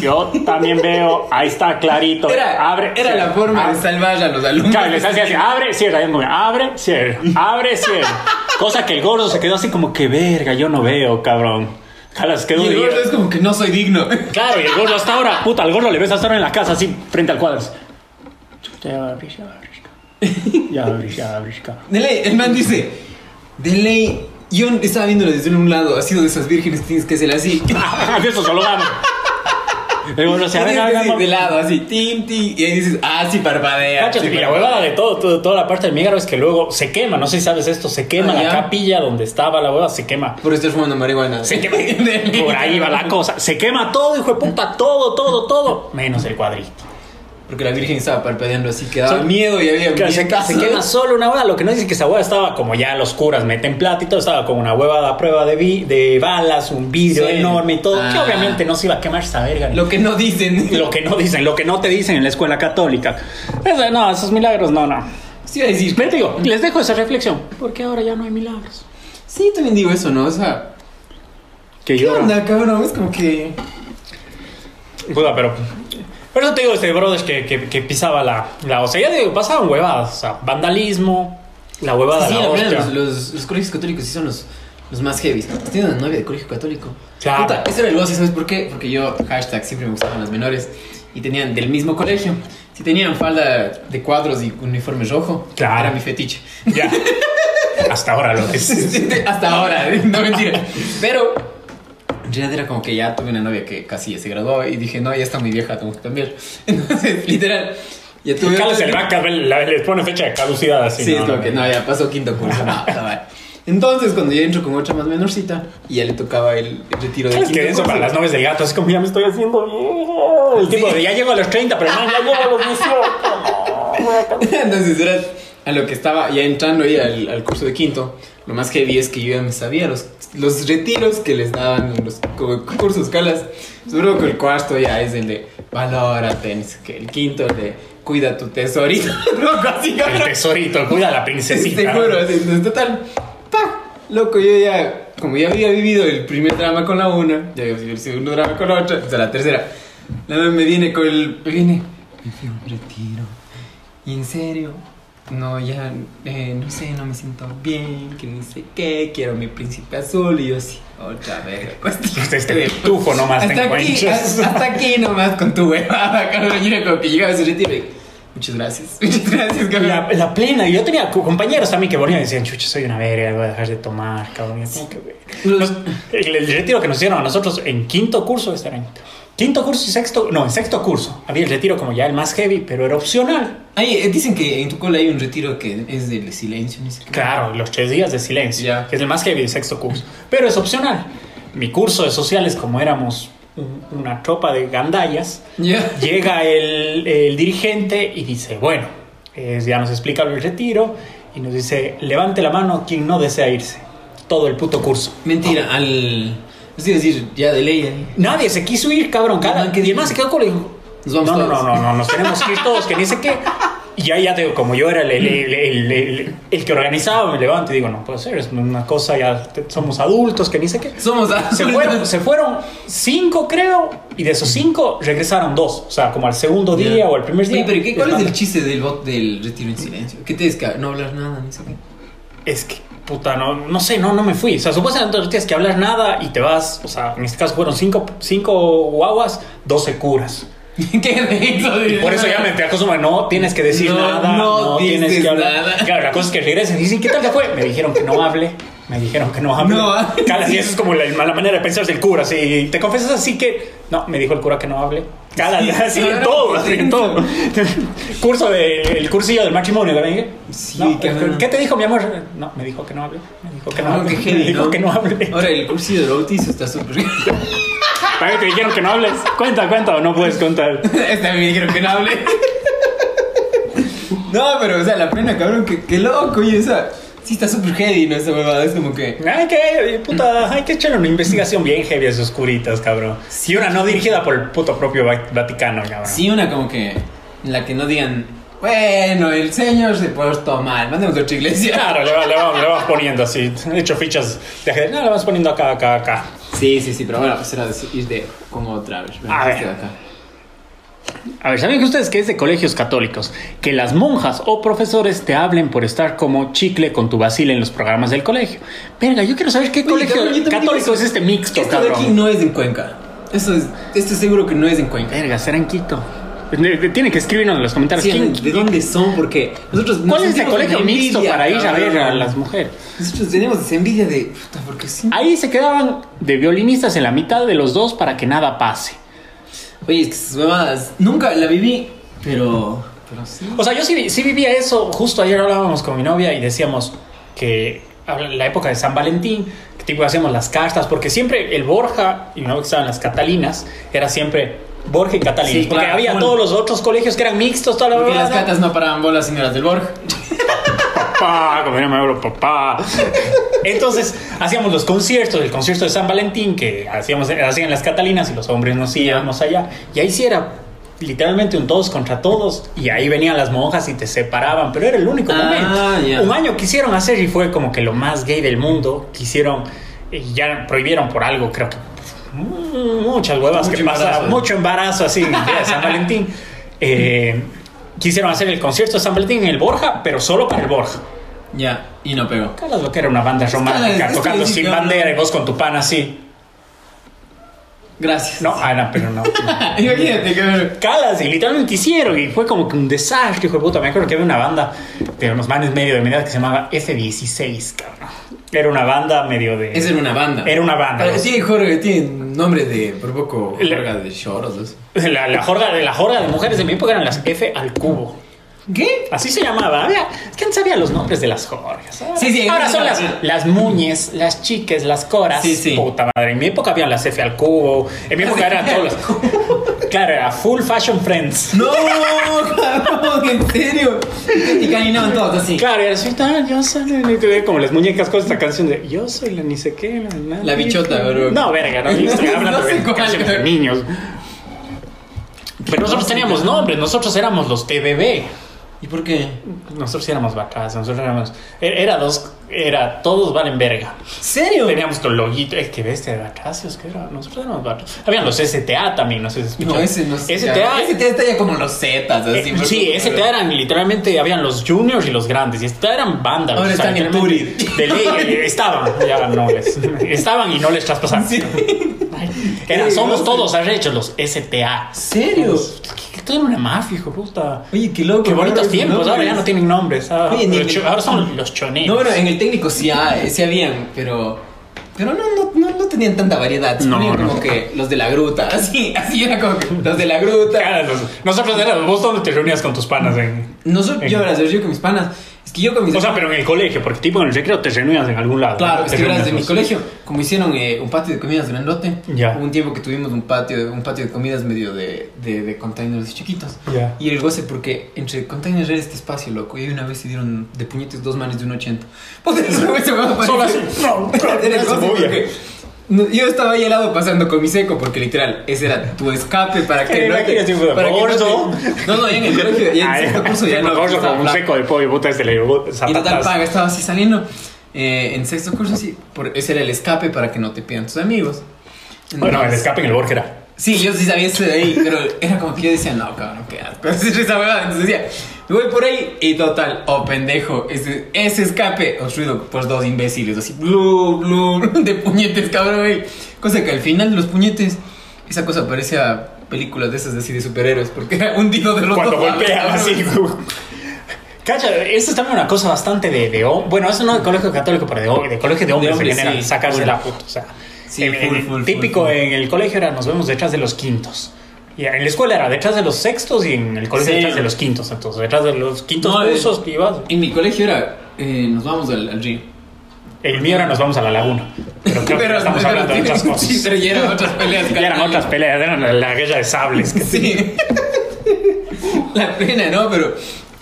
Yo también veo, ahí está clarito. Era, abre, era la forma abre. de salvar a los alumnos. Claro, les hacía así, abre, cierra, abre, cierra, abre, cierra. Cosa que el gordo se quedó así como que verga, yo no veo, cabrón. Calas, quedó Y el gordo es como que no soy digno. Claro, y el gordo hasta ahora, puta, al gordo le ves hasta ahora en la casa, así, frente al cuadro. Ya ya. Ya va a abrir, ya va a abrir. De ley, el man dice. De ley. Yo estaba viéndolo desde un lado. Ha sido de esas vírgenes que tienes que hacer así. De eso solo gano. Mono se Y abre, que ir de lado, así, tin, tin, y ahí dices, ah, sí parpadea. Sí y la huevada de todo, todo- toda la parte del Mígaro es que luego se quema, no sé si sabes esto, se quema Ah, la capilla donde estaba la hueva, se quema. Por estar fumando marihuana. Se quema. Por ahí va la cosa. Se quema todo, hijo de puta, todo, todo, todo. Menos el cuadrito. Porque la Virgen estaba parpadeando así, que daba Sí. miedo y había Que se, se quema solo una hueva. Lo que no dice que esa hueva estaba como ya los curas meten plata y todo. Estaba como una hueva a prueba de, vi- de balas, un vidrio Sí. enorme y todo. Que Ah. obviamente no se iba a quemar esa verga. Lo que no dicen. Lo que no dicen, lo que no te dicen en la escuela católica. Eso, no, esos milagros, no, no. Sí, a decir. Pero digo, les dejo esa reflexión. Porque ahora ya no hay milagros. Sí, también digo eso, ¿no? O sea, Que ¿qué llora. onda, cabrón? Es como que. Puta, pero. Por eso te digo, este brother que, que, que pisaba la, la. O sea, ya digo, pasaban huevadas. O sea, vandalismo, la huevada Sí, de la verdad, los, los, los colegios católicos sí son los, los más heavy. Tienes una novia de colegio católico. Claro. Puta, ese era el goce, ¿sabes por qué? Porque yo, hashtag, siempre me gustaban las menores. Y tenían del mismo colegio. Si tenían falda de cuadros y uniforme rojo, Claro. era mi fetiche. Ya. Hasta ahora lo es. Hasta ahora, no mentira. Pero realidad era como que ya tuve una novia que casi ya se graduó y dije, no, ya está muy vieja, tengo que cambiar. Entonces, literal, ya tuve. Carlos el vaca les pone fecha de caducidad así. Sí, no, es como no, que no, ya pasó quinto curso. No. Entonces, cuando yo entro con otra más menorcita, y ya le tocaba el, el retiro del Es que eso para las novias del gato es como ya me estoy haciendo viejo. El tipo de ya llego a los 30, pero no, ya llego a los 18. Entonces era a lo que estaba ya entrando ahí al, al curso de quinto. Lo más heavy es que yo ya me sabía los, los retiros que les daban en los co- cursos calas. Seguro que el cuarto ya es el de valórate. El quinto el de cuida tu tesorito. Loco, así El tesorito, cuida a la princesita. Te juro, así, entonces, total. Pa, loco, yo ya, como ya había vivido el primer drama con la una, ya había vivido el segundo drama con la otra, o sea, la tercera. La me viene con el. Me viene. Me fui a un retiro. Y en serio, no, ya, eh, no sé, no me siento bien, que ni sé qué, quiero mi príncipe azul. Y yo así, otra vez. Este tufo nomás te hasta aquí, encuentras. hasta aquí nomás con tu huevada, cabrón. Como que llegaba a retiro y, muchas gracias, muchas gracias, cabrón. La, la plena, yo tenía co- compañeros también que venían y decían, chucha, soy una verga, voy a dejar de tomar, cabrón. Como que, Nos- el, el retiro que nos hicieron a nosotros en quinto curso este año. Quinto curso y sexto, no, en sexto curso. Había el retiro como ya el más heavy, pero era opcional. Ay, eh, dicen que en tu cola hay un retiro que es del silencio, ni sé qué. Claro, los tres días de silencio, Ya. que es el más heavy del sexto curso. Pero es opcional. Mi curso de sociales, como éramos un- una tropa de gandallas, Ya. llega el, el dirigente y dice, bueno, eh, ya nos explica el retiro y nos dice, levante la mano quien no desea irse. Todo el puto curso. Mentira, al. Es decir, ya de ley ahí. Nadie se quiso ir, cabrón. Cada, Ah, ¿qué y además se quedó con el... Nos vamos no, no, no, no, no, nos tenemos que ir todos, que ni sé qué. Y ya, ya digo, como yo era el, el, el, el- que organizaba, me levanto y digo, no puede ser, es una cosa, ya te- somos adultos, que ni sé qué. Somos Se fueron, se fueron cinco, creo, y de esos cinco regresaron dos. O sea, como al segundo día Ya. o al primer día. Oye, pero ¿qué, ¿cuál es el chiste del bot del retiro en silencio? ¿Qué te que no hablar nada, ni sé qué? Es que, puta, no, no sé, no, no me fui. O sea, supuestamente no tienes que hablar nada y te vas. O sea, en este caso fueron cinco, cinco guaguas, 12 curas. ¿Qué? Y por eso ya me te acostumbro, no tienes que decir No, nada, no no, tienes que hablar. nada. Claro, la cosa es que regresen y dicen, ¿qué tal te fue? Me dijeron que no hable. Me dijeron que no hable. No, ah. Cada y eso es como la, la manera de pensar del cura. Si te confesas así que. No, me dijo el cura que no hable. Así en todo, así en todo. Curso de, el cursillo del matrimonio, ¿verdad? Dije, Sí, no, cabrón. ¿Qué te dijo mi amor? No, me dijo que no hable. Me dijo que no Cabrón, hable. heavy, me dijo ¿no? que no hable. Ahora, el cursillo del bautizo está súper. ¿Para qué te dijeron que no hables? Cuenta, cuenta o no puedes contar. Esta me dijeron que no hable. No, pero, o sea, la pena, cabrón, que, que loco, y esa. Sí, está súper heavy, ¿no? Esa huevada, es como que. Hay que, puta, hay que echarle una investigación bien heavy a esos curitas, cabrón. Y una no dirigida por el puto propio Va- Vaticano, cabrón. Sí, una como que. En la que no digan. Bueno, el señor se portó mal, mandemos a otra iglesia. Claro, le, va- le vamos, le vamos poniendo así. He hecho fichas de ajedrez. No, le vamos poniendo acá, acá, acá. Sí, sí, sí, pero bueno, pues era de ir de con otra vez. Ven, A ver. acá. A ver, ¿saben que ustedes que es de colegios católicos? Que las monjas o profesores te hablen por estar como chicle con tu vacil en los programas del colegio. Verga, yo quiero saber qué Oye, colegio cabrón, católico es este mixto, Esto de cabrón. aquí no es en Cuenca. Eso es. Esto seguro que no es en Cuenca. Verga, será en Quito. De- de- Tienen que escribirnos en los comentarios. Sí, ¿quién- ¿De dónde son? Porque nosotros. nos ¿Cuál es el colegio con mixto envidia, para ir a ver a las mujeres? Nosotros tenemos esa envidia de. Puta, porque sí. Ahí se quedaban de violinistas en la mitad de los dos para que nada pase. Oye, es que esas huevadas nunca la viví, pero. Pero sí. O sea, yo sí, sí vivía eso. Justo ayer hablábamos con mi novia y decíamos que la época de San Valentín, que tipo hacíamos las cartas, porque siempre el Borja, y mi novia que estaba en las Catalinas, era siempre Borja y Catalinas. Sí, porque claro, había bueno. todos los otros colegios que eran mixtos, toda la Porque las huevada. catas no paraban bolas, señoras del Borg. papá, como yo me hablo papá. Entonces hacíamos los conciertos, el concierto de San Valentín que hacíamos, hacían las Catalinas y los hombres nos íbamos allá. Y ahí sí era literalmente un todos contra todos y ahí venían las monjas y te separaban, pero era el único Ah, momento. Un año quisieron hacer y fue como que lo más gay del mundo. Quisieron, y ya prohibieron por algo, creo que mm, muchas huevas Mucho que embarazo. mucho embarazo así de San Valentín. Eh, quisieron hacer el concierto de San Valentín en el Borja, pero solo para el Borja. Ya, y no pegó. Calas lo que era una banda romántica, tocando sin bandera y vos con tu pan así. Gracias. No, ah, no, pero no. Imagínate que. Calas, y literalmente hicieron, y fue como que un desastre, hijo de puta. Me acuerdo que había una banda de unos manes medio de mi edad que se llamaba F16, cabrón. Era una banda medio de. Esa era una banda. Era una banda. Pero sí, Jorge, tiene nombre de. Por poco. La- Jorge de choros. la, jorga, la jorga de mujeres de mi época eran las F al cubo. ¿Qué? Así se llamaba. Había, antes había los nombres de las. Ahora- Sí, sí, Ahora son las, las muñes, las chiques, las coras. Sí, sí. Puta madre. En mi época habían las F al cubo. En mi época eran todas las. Claro, era Full Fashion Friends. No, cabrón, en serio. Y caminaban todos así. Claro, era así, "Ah, yo soy la como las muñecas con esta canción de Yo soy la ni sé qué, la, La bichota, bro. No, verga, no, yo estoy hablando No sé de de niños. Pero nosotros teníamos nombres, nosotros éramos los TBB. ¿Y por qué? Nosotros éramos vacas, nosotros éramos. Era, era dos, era todos valen verga. ¿Serio? Teníamos tu loguito, es que bestia de vacacios, que era. Nosotros éramos vacas. Habían los STA también, no sé si No, escucharon. ese no sé. STA. Ese está ya como los Zetas, así. Eh, sí, STA pero- eran literalmente, habían los juniors y los grandes, y STA eran bandas. Ahora están en Turid. De ley, eh, estaban, ya no les, estaban y no les. Sí. Eran, Sí, somos no todos arrechos, los STA. ¿Serio? Todo era una mafia, hijo puta. Oye, qué loco. Qué bonitos tiempos, ahora ya nombres. no tienen nombres. ah, Oye, los ahora son los choneros. No, bueno, en el técnico sí, hay, sí habían, pero. Pero no, no, no, no tenían tanta variedad. No, no. como que los de la gruta. Así, así era como que los de la gruta. Claro, los- nosotros éramos, vos dónde te reunías con tus panas en... Nosotros, yo, verás, yo con mis panas. Que yo con mis O sea, pero en el colegio, porque tipo en el recreo te reunías en algún lado. Claro, ¿no? es que verás, de mi colegio, como hicieron eh, un patio de comidas grandote, Ya. hubo un tiempo que tuvimos un patio, un patio de comidas medio de, de, de containers chiquitos. Ya. Y el goce, porque entre containers era este espacio, loco. Y una vez se dieron de puñetes dos manes de un 80. Pues eso se me va a El yo estaba ahí al lado pasando con mi seco, porque literal, ese era tu escape para que ¿Qué no te. para que no, gordo? te- no, no, ya en el colegio, ya en Ay, sexto curso ya no. estaba como un seco de pollo, puta, este le Y total paga, estaba así saliendo eh, en sexto curso, sí. Por, ese era el escape para que no te pidan tus amigos. Bueno, el Entonces- escape en el Borja era. Sí, yo sí sabía eso de ahí, pero era como que yo decía, no, cabrón, qué asco. Esa huevada. Entonces decía, me voy por ahí y total, oh pendejo, ese, ese escape obstruido por dos imbéciles, así, blu, blu, de puñetes, cabrón, güey. Cosa que al final de los puñetes, esa cosa parecía películas de esas así de superhéroes, porque era un tiro de los Cuando golpean así. Cacha, esto es también una cosa bastante de, de bueno, eso no de colegio católico, pero de, de colegio de hombres, hombres, en general, sí. sacarse Full. la puta, o sea, Sí, en- full, en- full, full, típico full. en el colegio era nos vemos detrás de los quintos. Y en la escuela era detrás de los sextos y en el colegio Sí. detrás de los quintos. Entonces, detrás de los quintos No, cursos que ibas. En mi colegio era, eh, nos vamos al, al río. El mío era nos vamos a la laguna. Pero creo Pero- estamos pero- hablando de otras cosas. Sí, pero ya eran otras peleas. Ya eran otras peleas, eran la, guerra de sables. que- Sí. La pena, ¿no? Pero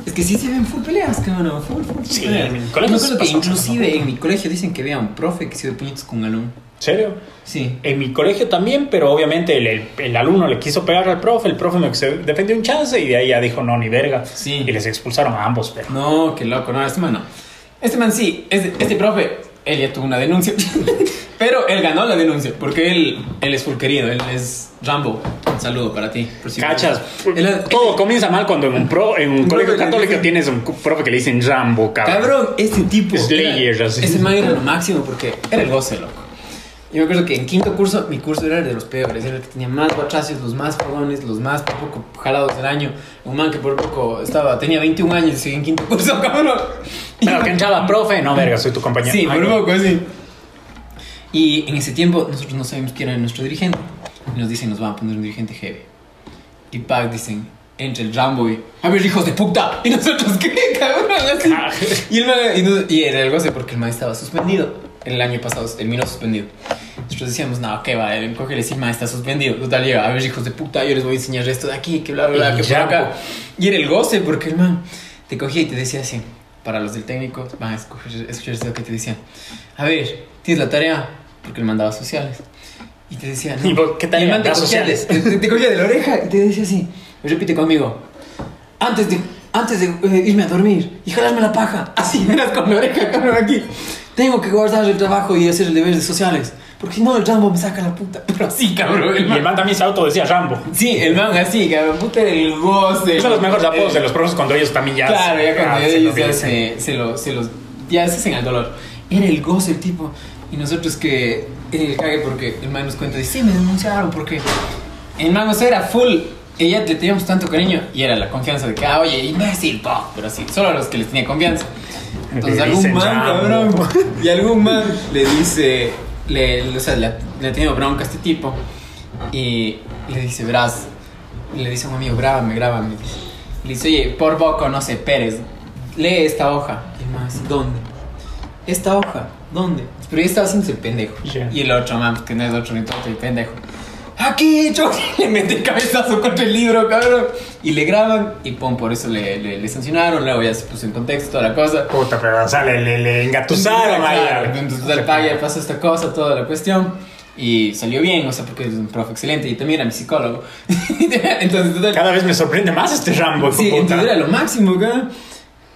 es que sí se ven full peleas, cabrón. Full, full, full Sí, peleas. en mi colegio se acuerdo que inclusive ¿no? en mi colegio dicen que un profe que se dio puñetos con. ¿En serio? Sí. En mi colegio también, pero obviamente el, el- el alumno le quiso pegar al profe, el profe me se defendió un chance y de ahí ya dijo no, ni verga. Sí. Y les expulsaron a ambos, pero. No, qué loco. No, este man no. Este man sí. Este, este profe, él ya tuvo una denuncia. Pero él ganó la denuncia porque él, él es full querido. Él es Rambo. Un saludo para ti. si- Cachas, Él- todo comienza mal cuando en un, pro, en un Un colegio católico tienes un profe que le dicen Rambo, cabrón. Cabrón, este tipo. Slayer, así. Ese man era lo máximo porque era el goce, loco. Yo me acuerdo que en quinto curso, mi curso era el de los peores. Era el que tenía más batracios, los más fogones, los más por poco jalados del año. Un man que por poco estaba, tenía 21 años y seguía en quinto curso, cabrón. Pero que entraba profe, no, verga, soy tu compañero. Sí, Ay, por poco, sí. Y en ese tiempo nosotros no sabíamos quién era nuestro dirigente. Y nos dicen, nos van a poner un dirigente heavy. y Pac dicen, entre el Rambo y, a ver, hijos de puta. Y nosotros, ¿qué, cabrón? Así. Y, el man, y, y era el goce porque el man estaba suspendido. El año pasado terminó suspendido. Nosotros decíamos, no, ¿qué va? El coge y le man, está suspendido. Total, llega, a ver, hijos de puta, yo les voy a enseñar esto de aquí, que bla, bla, bla, que por acá. Y era el goce porque el man te cogía y te decía así, para los del técnico, van a escoger, escuchar esto que te decían, a ver, tienes la tarea, porque él mandaba sociales. Y te decía, no. ¿Y vos qué tarea? Y el man te ¿Das cogía, sociales? te, te- te cogía de la oreja y te decía así, repite conmigo, antes de, antes de eh, irme a dormir y jalarme la paja, así verás con la oreja, cabrón, aquí. Tengo que guardar el trabajo y hacer el deber de sociales, porque si no el Rambo me saca la puta. Pero así, cabrón, el Y man. el man también se auto decía Rambo. Sí, el man así, cabrón, puta el goce. Son los mejores apodos de los profes cuando ellos también ya... Claro, ya cuando Ah, se ellos lo ya se, se, lo- se los. Ya se hacen al dolor. Era el goce el tipo. Y nosotros que. El cague porque el man nos cuenta, dice, sí, me denunciaron porque. El man, o sea, era full. Ella le teníamos tanto cariño y era la confianza de que, ah, oye, imbécil, po. Pero sí, solo a los que les tenía confianza. Entonces Le algún man, Rambo. cabrón. Y algún man le dice. Le, o sea, le, le ha tenido bronca a este tipo. Y le dice, verás. Le dice a un amigo, grábame, grábame. Le dice, oye, por poco, no sé, Pérez, lee esta hoja. Y así, ¿dónde? ¿Esta hoja? ¿Dónde? Pero ya estaba haciéndose el pendejo. Ya. Y el otro man, que no es otro ni tonto, el pendejo. Aquí, yo le mete cabezazo contra el libro, cabrón. Y le graban y pum, por eso le, le, le sancionaron. Luego ya se puso en contexto toda la cosa. Puta, pero o sea, le, le, le engatusaron. Claro, Entonces, el pague pasó esta cosa, toda la cuestión. Y salió bien, o sea, porque es un profe excelente y también era mi psicólogo. entonces, total, Cada vez me sorprende más este Rambo. Sí, puta. entonces era lo máximo, acá.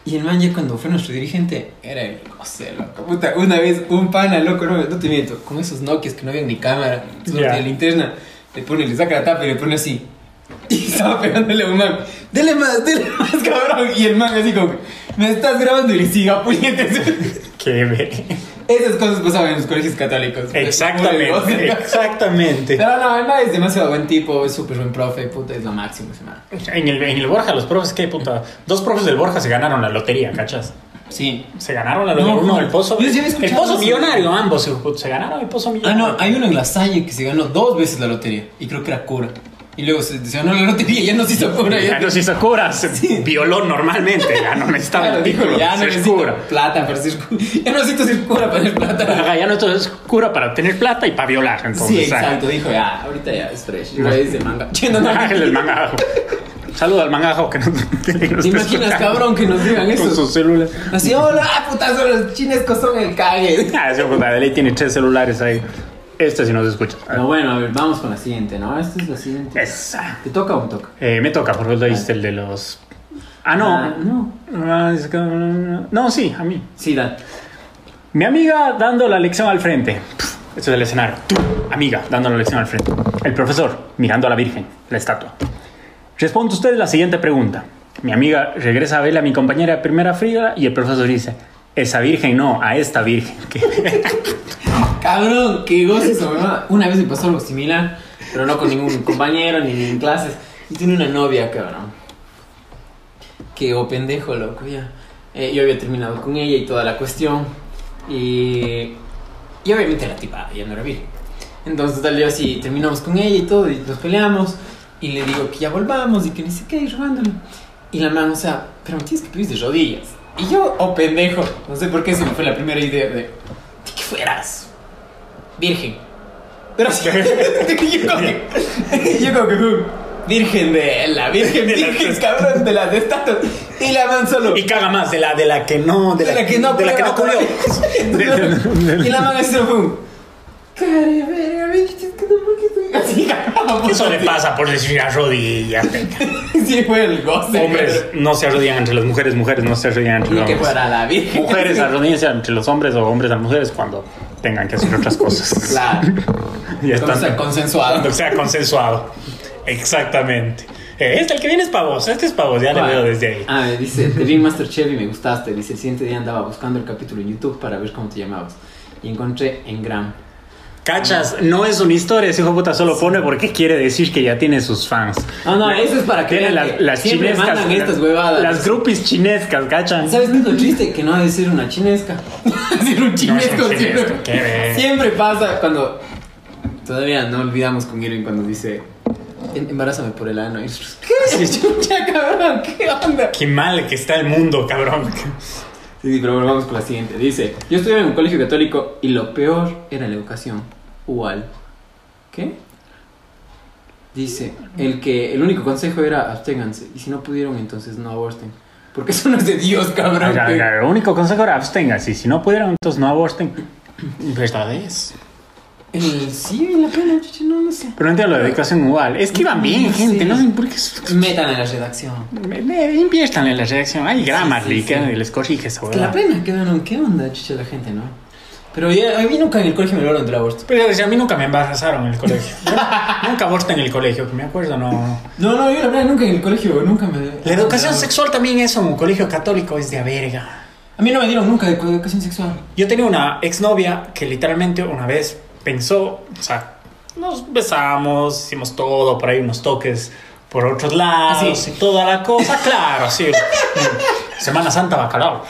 Y el man ya cuando fue nuestro dirigente, era el goce, loco. Puta, una vez un pana, loco, no, no te miento, con esos Nokias que no habían ni cámara, solo Ya. tenía linterna, le pone, le saca la tapa y le pone así. Y estaba pegándole a un man, dele más, dele más, cabrón. Y el man así como, me estás grabando y le siga puñetes. Qué ve. Esas cosas pasaban en los colegios católicos. Exactamente, exactamente. Pero no, el man es demasiado buen tipo, es súper buen profe, puta, es lo máximo. En el, en el Borja, los profes, ¿qué puta? Dos profes del Borja se ganaron la lotería, ¿cachas? Sí. Se ganaron la lotería. No, Uno, no. el pozo. Yo sí había El pozo eso. millonario, ambos, se ganaron el pozo Ah, millonario. no, hay uno en la Salle que se ganó dos veces la lotería. Y creo que era cura. Y luego se, se ganó la lotería y ya no se hizo cura. Ya no se hizo cura, se violó normalmente, ya no necesitaba Claro, el título. ya no necesito cura. plata para ser cura. Ya no necesito ser cura para ser plata. Ajá, ya no es cura para tener plata y para violar, entonces. Sí, exacto. Dijo, ya, ahorita ya es fresh. Es de manga. No, no, no. El mangajo. Saludo al mangajo que nos, que nos ¿Te imaginas, cabrón, que nos digan Con eso? su celular. Así, hola, ah, putas, los chinescos son el cague. Ah, ese puta de ley tiene tres celulares ahí. Este sí nos escucha. Pero bueno, a ver, vamos con la siguiente, ¿no? Esta es la siguiente. Esa. ¿Te toca o me toca? Eh, me toca, porque vos leíste el de los. Ah, no. Ah, no. Ah, No, sí, a mí. Sí, da. Mi amiga dando la lección al frente. Esto es el escenario. Tú, amiga, dando la lección al frente. El profesor, mirando a la Virgen, la estatua. Responde usted la siguiente pregunta. Mi amiga regresa a verle a mi compañera de primera fila y el profesor dice, esa Virgen no, a esta Virgen. Cabrón, qué goce esa mamá. Una vez me pasó algo similar, pero no con ningún compañero ni en clases. Y tiene una novia, cabrón. Que o pendejo, loco, ya. Eh, yo había terminado con ella y toda la cuestión. Y. Y obviamente la tipa ya no era virgen. Entonces, tal, yo así terminamos con ella y todo, y nos peleamos. Y le digo que ya volvamos y que ni sé qué, y rogándole. Y la mano, o sea, pero me tienes que pedir de rodillas. Y yo, oh pendejo, no sé por qué se me fue la primera idea de, de que fueras virgen. Pero sí, yo como que, yo como que virgen de la virgen, De la- virgen, cabrón, de las de estatuas. Y la man solo. y caga más de la, de la que no, de la, de la que no, de la que no cabrón. y la man así solo fue. Care, verga, me dijiste que no, porque estoy así, cabrón. Eso le pasa por decir las rodillas. Sí, fue el goce. Hombres no se arrodillan entre las mujeres, mujeres no se arrodillan entre los que hombres. fuera la virgen. Mujeres arrodillan entre los hombres o hombres a las mujeres cuando tengan que hacer otras cosas. Claro. Ya Cuando están. sea consensuado. Cuando sea consensuado. Exactamente. Eh, este el que viene es para vos, este es para vos, ya le veo desde ahí. Ah, dice, te vi en Masterchef y me gustaste. Dice, el siguiente día andaba buscando el capítulo en YouTube para ver cómo te llamabas. Y encontré en Gram. Cachas, no es una historia, ese hijo puta solo pone porque quiere decir que ya tiene sus fans. No, no, eso es para que Tiene vean las, que las siempre chinescas. mandan las- estas huevadas. Las groupies chinescas, cachan. ¿Sabes qué es lo triste? Que no ha de ser una chinesca. decir un chinesco No es un siempre, chinesco, qué ver. siempre pasa cuando... Todavía no olvidamos con Irving cuando dice... En- Embarázame por el ano. Y nosotros, ¿Qué? Chucha, cabrón, ¿qué onda? Qué mal que está el mundo, cabrón. Sí, sí, pero bueno, vamos con la siguiente. Dice, yo estudié en un colegio católico y lo peor era la educación. Igual. ¿Qué? Dice, el que el único consejo era absténganse. Y si no pudieron, entonces no aborten. Porque eso no es de Dios, cabrón. Que- ya, El único consejo era absténganse. Si no pudieron, entonces no aborten. Verdad es. El, sí, la pena, chucha, no, no sé. Pero no entiendo la educación igual. Es que iban bien, Sí. gente. No sé por qué. Metan en la redacción. Me- me- Inviertan en la redacción. Hay Grammarly sí, que sí. les corrige esa Es que la pena, cabrón. ¿Qué onda, chucha, la gente, no? Pero ya, a mí nunca en el colegio me hablaron del aborto. Pero si a mí nunca me embarazaron en el colegio. Nunca aborté en el colegio, que me acuerdo, no. No, no, yo la verdad nunca en el colegio, nunca me... La educación sexual también es en un colegio católico, es de a verga. A mí no me dieron nunca de educación sexual. Yo tenía una exnovia que literalmente una vez pensó, o sea, nos besamos, hicimos todo, por ahí unos toques por otros lados Así. y toda la cosa, claro, sí. Semana Santa bacalao.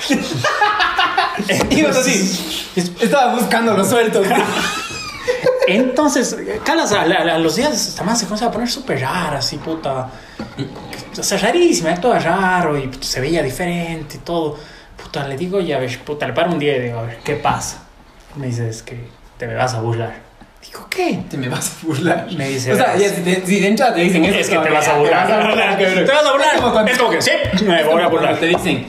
Ibas así. Estaba buscando los sueltos. Entonces, Calas, a, a- a los días esta man se comienza a poner súper rara, así, puta. O sea, rarísima, todo raro y puta, se veía diferente y todo. Puta, le digo, ya ves, puta, le paro un día y digo, a ver, ¿qué pasa? Me dice, es que te me vas a burlar. Digo, ¿qué? Te me vas a burlar. Me dice, O sea, verás. ya si, te, si de entrada te dicen eso. Es que como te vas a burlar. Te vas a burlar, cabrón. Es como que, sí, me voy a burlar. Te dicen,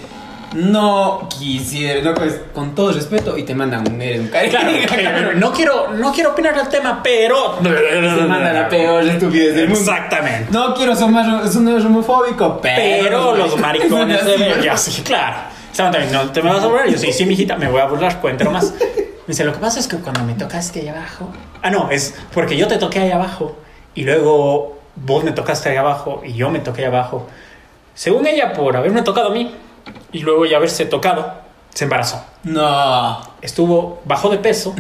no quisiera, no, pues, con todo respeto, y te mandan un eres un cari- Claro, no quiero, no quiero opinar del tema, pero. Se manda la peor estupidez del mundo. Exactamente. No quiero sonar, homofóbico, pero. Pero los maricones de ver, ¿no? ya sí, claro. Exactamente, no te me vas a burlar. Yo sí, sí, mijita, me voy a burlar, cuéntalo más. Me dice, lo que pasa es que cuando me tocaste ahí abajo. Ah, no, es porque yo te toqué ahí abajo y luego vos me tocaste ahí abajo y yo me toqué ahí abajo. Según ella, por haberme tocado a mí y luego ya haberse tocado, se embarazó. No. Estuvo, bajó de peso,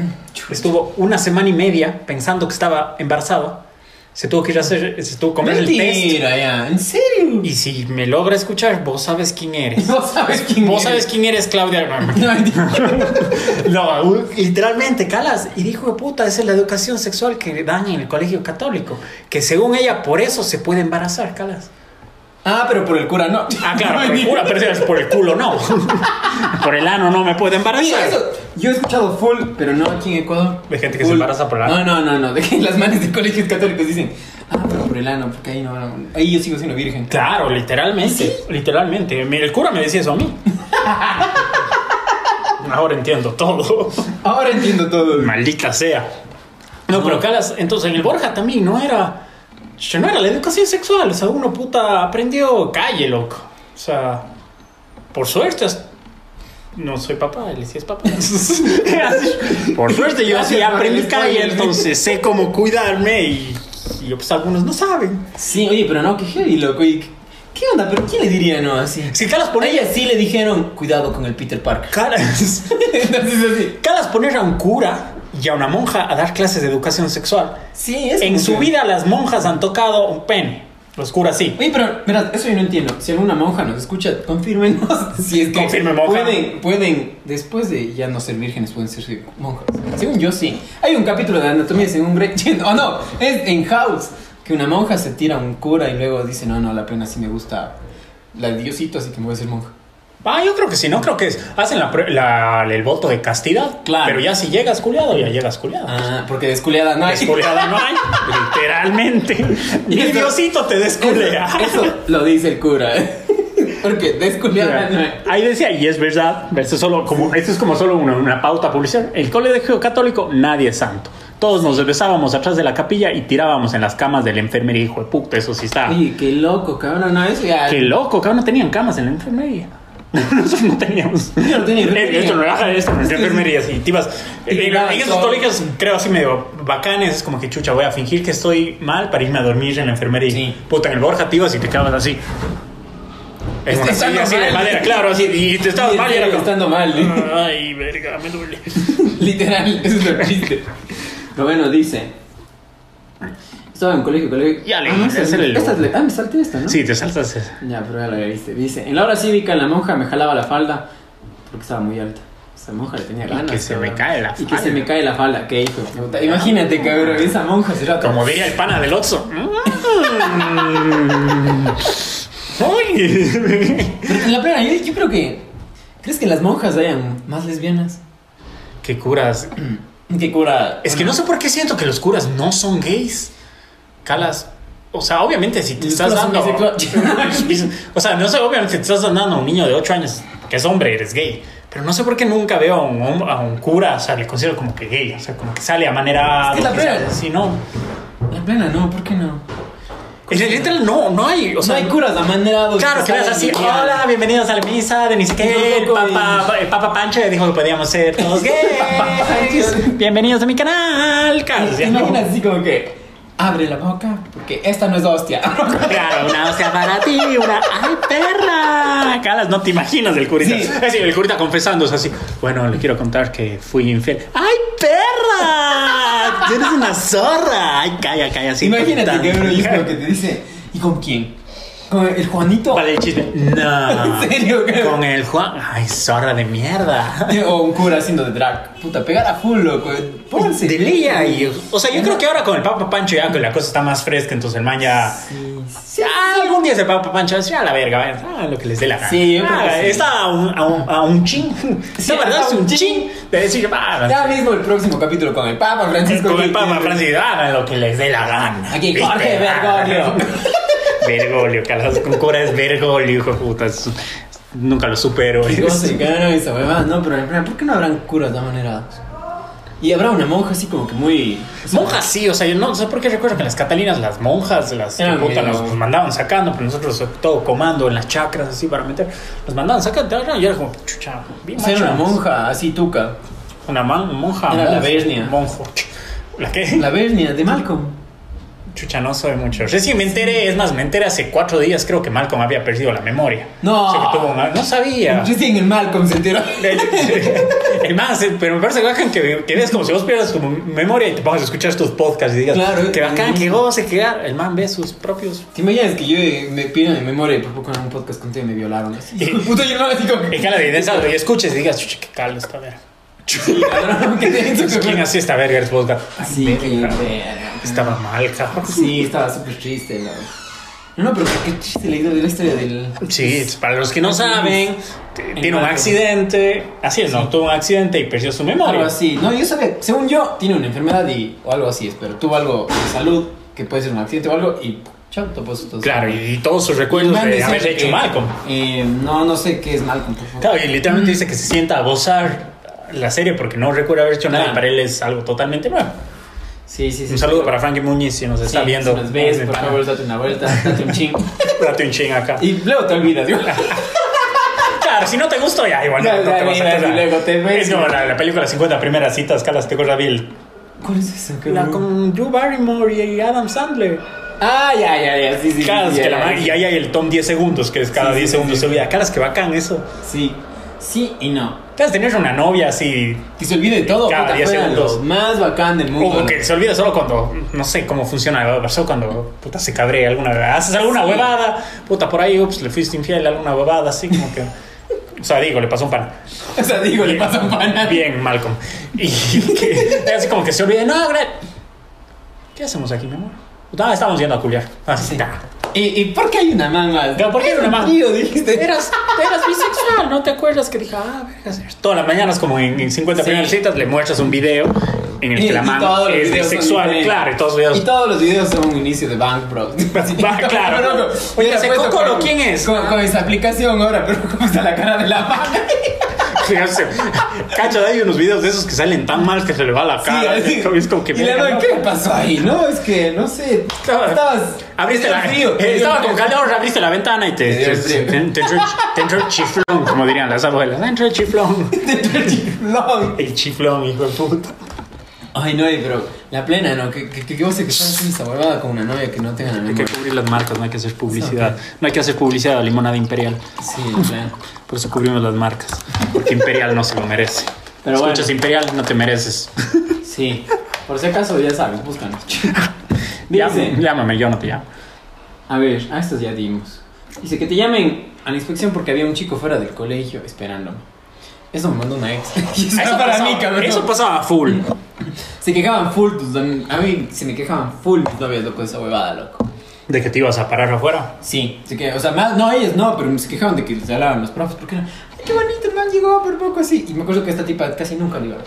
estuvo una semana y media pensando que estaba embarazada. Se tuvo que ir a hacer, se tuvo que comer el test. Mentira, ya. ¿En serio? Y si me logra escuchar, vos sabes quién eres. No sabes quién Vos eres. sabes quién eres, Claudia. No, mentira. No, literalmente, Calas. Y dijo, puta, esa es la educación sexual que dan en el colegio católico. Que según ella, por eso se puede embarazar, Calas. Ah, pero por el cura no. Ah, claro, por el culo, pero si es por el culo no. Por el ano no me puede Mira, embarazar. eso, yo he escuchado full, pero no aquí en Ecuador. De gente que se embaraza por el ano. No, no, no, no. De que las manes de colegios católicos dicen, ah, pero por el ano, porque ahí no. Ahí yo sigo siendo virgen. Claro, literalmente. Literalmente. Mira, El cura me decía eso a mí. Ahora entiendo todo. Ahora entiendo todo. Maldita sea. No, pero Calas, entonces en el Borja también no era. No era la educación sexual. O sea, uno puta aprendió calle, loco. O sea, por suerte. No soy papá, él sí es papá. por suerte yo sí aprendí calle, entonces sé cómo cuidarme y, y pues algunos no saben. Sí, oye, pero no, que heavy, loco. ¿Y qué- ¿Qué onda? ¿Pero quién le diría no así? Si Calas poner, ella sí le dijeron, cuidado con el Peter Parker. Calas, Entonces así. Calas poner a un cura y a una monja a dar clases de educación sexual. Sí, es En su vida las monjas han tocado un pene. Los curas sí. Oye, pero, verás, eso yo no entiendo. Si alguna monja nos escucha, confírmenos si es que Confirme, monja. pueden, pueden, después de ya no ser vírgenes, pueden ser monjas. Según yo, sí. Hay un capítulo de anatomía según Grey. Oh, no, es en House. Que una monja se tira a un cura y luego dice, no, no, la pena sí me gusta la de Diosito, así que me voy a ser monja. Ah, yo creo que sí, no creo que es. Hacen la, la- el voto de castidad. Claro. Pero ya si llegas culiado, ya llegas culiado. Ah, porque desculeada no hay. Desculeada no hay. Literalmente. Ni Eso- Diosito te desculea. Eso, eso lo dice el cura. Porque desculeada no hay. Ahí decía, y es verdad, esto es solo como, esto es como solo una, una pauta publicitaria. El colegio católico, nadie es santo. Todos nos besábamos atrás de la capilla y tirábamos en las camas de la enfermería, hijo de puta, eso sí está. Oye, qué loco, cabrón, no, eso ya. Qué loco, cabrón, no tenían camas en la enfermería. Nosotros no teníamos. Yo no tenía enfermería. Esto no era esto, no es enfermería, sí. Te ibas- Y colegios, creo así medio bacanes, es como que chucha, voy a fingir que estoy mal para irme a dormir en la enfermería. Sí. Puta, en el Borja te ibas y te quedabas así. Estando silla así de madera, claro, así, y te estabas mal y era como. estando mal. ¿eh? Ay, verga, me duele. Literal, eso es lo triste. Pero bueno, dice. Estaba en colegio, colegio. Ya le- ah, ese esta- el- la- ah, me salté esta, ¿no? Sí, te saltas. esa. Ya, pero ya lo viste. Dice: En la hora cívica, la monja me jalaba la falda porque estaba muy alta. Esa monja le tenía Y ganas. que se cabrón. me cae la Y que se falda. me cae la falda. ¿Qué hijo? de puta? Imagínate, cabrón, esa monja será Como diría el pana del Otso. La plena, yo, yo creo que. ¿Crees que las monjas hayan más lesbianas? ¿Qué curas? ¿Qué cura? Es que no sé por qué siento que los curas no son gays. Calas. O sea, obviamente si te estás dando... o sea, no sé, obviamente te estás dando a un niño de 8 años que es hombre, eres gay. Pero no sé por qué nunca veo a un, a un cura, o sea, le considero como que gay. O sea, como que sale a manera... Es que la plena- Si no... La plena, no, ¿por qué no? En el literal no, no hay... O sea, no hay curas amanerados. Claro, que eras así, hola, bienvenidos a la misa de ni qué, el Papa, el Papa Pancho dijo que podíamos ser todos gays, bienvenidos a mi canal, claro, ¿Te ya no. imaginas así como que abre la boca? Porque esta no es hostia. Claro, una hostia para ti, una ¡ay, perra! Calas, no te imaginas el curita. Sí. Es decir, el curita confesándose así. Bueno, le quiero contar que fui infiel. ¡Ay, perra! ¡Tú eres una zorra! ¡Ay, calla, calla! Así, Imagínate que uno hijo que te dice, ¿y con quién? ¿Con el Juanito? Vale, el chisme. No. ¿En serio? Con el Juan. ¡Ay, zorra de mierda! O un cura haciendo de drag. Puta, pegar a full, loco. Pónganse. De lía y, o sea, yo creo que ahora con el Papa Pancho ya que la cosa está más fresca, entonces el man ya... Sí, Ya, algún día ese Papa Pancho va a decir, "A la verga, vayan, hagan lo que les dé la gana. Sí, yo creo Ah, que sí. Está a un, a un, a un chin. Sí, la verdad es un chin de decir, "Ah, Ya mismo el próximo capítulo con el Papa Francisco. con el Papa Francis, hagan lo que les dé la gana. Aquí. Jorge Bergoglio. Bergoglio, calas, con cura es Bergoglio, hijo de puta. es- nunca lo supero. Y huevada, no, pero ¿por qué no habrán curas de amanerados? Y habrá una monja así como que muy. o sea, Monjas sí, o sea, yo no sé por qué recuerdo que las catalinas, las monjas, las Eran puta, nos, nos mandaban sacando, pero nosotros todo comando en las chacras así para meter, nos mandaban sacando, y era como, chucha, bien o sea, era una monja así tuca. Una man- monja. Era la Bernia. Monjo. ¿La qué? La Bernia de Malcolm. Chucha, no soy mucho. Recién me enteré, es más, me enteré hace cuatro días, creo que Malcolm había perdido la memoria. No. O sea, que tuvo una- no sabía. Recién en Malcolm se enteró. El, el más, pero me parece bacán que, que ves como si vos pierdas tu memoria y te pongas a escuchar tus podcasts y digas, Claro, que bacán, que goce, que gar-". El man ve sus propios. ¿Te imaginas que yo eh, me pido mi memoria y por poco en un podcast contigo me violaron? Puta, yo no así como Y que. de evidencia, y escuches y digas, chucha, qué calo esta verga. ¿Quién hacía esta verga? Es gato. Sí, verga. Estaba mal, cabrón. Sí, estaba súper triste. la- No, no, pero qué triste la, la historia del. Sí, para los que no saben, tiene un accidente. Así es, no, tuvo un accidente y perdió su Algo memoria. así. No, yo sabía, según yo, tiene una enfermedad y, o algo así, espero. Tuvo algo de salud, que puede ser un accidente o algo, y chao, topó su todo. Claro, y, y todos sus recuerdos de haber hecho Malcolm. Eh, no, no sé qué es Malcolm, por favor. Claro, y literalmente dice que se sienta a gozar la serie porque no recuerda haber hecho nada y Claro. para él es algo totalmente nuevo. Sí, sí, sí. Un saludo para Frankie Muñiz si nos Sí, está viendo. Si nos ves, Eh, por pana. favor, date una vuelta, date un ching. Date un ching acá. Y luego te olvidas, ¿no? Claro, si no te gustó, ya igual no, no ya, te vas a y luego te ves. Es como la, la película 50 primeras citas, Calas, te acuerdas Bill. ¿Cuál es esa? La con Drew Barrymore y Adam Sandler. Ah, ya, ya, ya, sí, sí. Sí, que la sí. y ahí hay el tom 10 segundos, que es cada Sí, sí, 10 sí, segundos sí. se olvida. Calas, que bacán eso. Sí, sí y no. Entonces, tener una novia así. Que se olvide de todo, Cada puta, 10 fuera segundos. lo más bacán del mundo. O que se olvida solo cuando, no sé cómo funciona, pasó cuando, puta, se cabrea alguna vez. Haces alguna Sí. huevada, puta, por ahí, ups, le fuiste infiel, alguna huevada, así como que... O sea, digo, le pasó un pan. O sea, digo, le pasa un pana. Bien, Malcolm. Y que, así como que se olvida, no, Gret, ¿qué hacemos aquí, mi amor? Ah, estamos yendo a culiar. Así, Sí. ta. ¿Y, ¿Y por qué hay una man más? Pero, ¿por qué hay una man? Tío, dijiste. Eras, eras bisexual, ¿no te acuerdas que dije, ah, vergas, todas las mañanas como en, en 50 Sí. primeras citas le muestras un video en el Y- que la y man todos los es bisexual, claro, y todos los videos Y todos los videos son un inicio de Bank Bros. Va, claro. Oye, ese puesto Cocolo, con- ¿quién es? Con, con esa aplicación ahora, pero ¿cómo está la cara de la man? Cacha, hay unos videos de esos que salen tan mal que se le va la cara. así. es como que y la ¿no? ¿qué pasó ahí? No, es que, no sé. Estaba- Estabas. Abriste te la, frío, te eh, estaba con calor, abriste la ventana y te, Te te, te- te entró, te el chiflón, como dirían las abuelas. Entró el chiflón. Te entró el chiflón. El chiflón, hijo de puta. Ay, no, pero la plena, ¿no? Vos sé que estás haciendo esa huevada con una novia que no tenga la Hay que cubrir las marcas, no hay que hacer publicidad. No hay que hacer publicidad a limonada imperial. Sí, la plena. Por eso cubrimos las marcas. Porque Imperial no se lo merece. Pero Escuchas bueno. Imperial, no te mereces. Sí. Por si acaso, ya sabes, búscanos. Dice, llámame, yo no te llamo. a ver, a estos ya dimos. Dice que te llamen a la inspección porque había un chico fuera del colegio esperándome. Eso me mandó una ex. Eso pasaba- mí. Eso pasaba full. Se quejaban full tus am- A mí se me quejaban full tus novias, loco, de esa huevada, loco. De que te ibas a parar afuera. Sí, así que, o sea, más, no ellos no, pero se quejaban de que se hablaban los profes porque eran, ay, qué bonito, el man llegó por poco así. Y me acuerdo que esta tipa casi nunca le iba.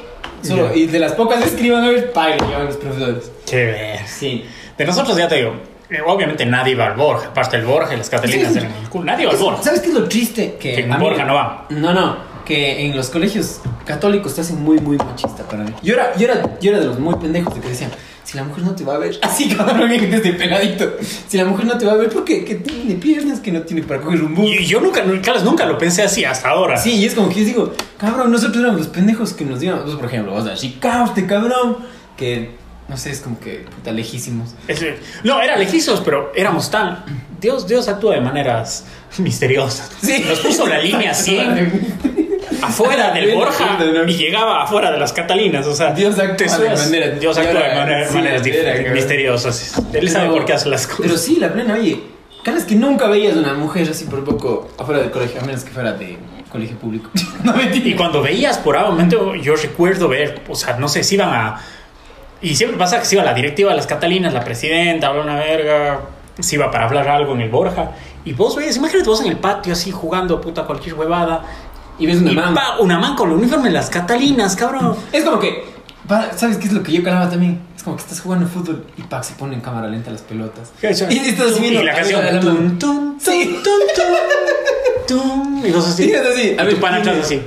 Solo, Ya. y de las pocas veces que le iban a ver, pa, y le los profesores. Qué ver. Sí. De nosotros ya te digo, eh, obviamente nadie iba al Borja, aparte el Borja y las Catalinas Sí, sí. eran el culo. Nadie iba al Borja. ¿Sabes qué es lo triste? Que, Que en a mí- Borja no va. No, no, que en los colegios católicos te hacen muy, muy machista para mí. Yo era, yo era, yo era de los muy pendejos de que decían, si la mujer no te va a ver, así cabrón, desde peladito, si la mujer no te va a ver porque que tiene piernas que no tiene para coger un bus. Y yo nunca, Carlos, nunca lo pensé así hasta ahora. Sí, y es como que yo digo, cabrón, nosotros éramos los pendejos que nos íbamos, pues, por ejemplo, vas a este cabrón, que, no sé, es como que, puta, lejísimos. Ese- no, era lejísimos, pero éramos tan. Dios, Dios actúa de maneras misteriosas. Sí. Nos puso la línea 100 afuera del Borja y llegaba afuera de las Catalinas. O sea, Dios actúa de maneras- Dios actúa de manera- Sí, maneras era, dif- cabrón. misteriosas. Él sabe por qué hace las cosas. Pero sí, la plena, oye, cada vez que nunca veías una mujer así por poco afuera del colegio, a menos que fuera de colegio público. no mentira. Y cuando veías por momento, yo recuerdo ver, o sea, no sé si iban a. Y siempre pasa que se iba la directiva de las Catalinas, la presidenta, habla una verga, se iba para hablar algo en el Borja. Y vos veías, imagínate vos en el patio así jugando puta cualquier huevada. Y ves una y man. pa, una man con el uniforme de las Catalinas, cabrón. Es como que, pa, ¿sabes qué es lo que yo calaba también? Es como que estás jugando fútbol y pa, se pone en cámara lenta las pelotas. Y estás viendo Y la canción. la. Tum, tum, Sí. tum, tum, tum, tum. Y vos así. Sí, es así. A Y ver, tu pana atrás así.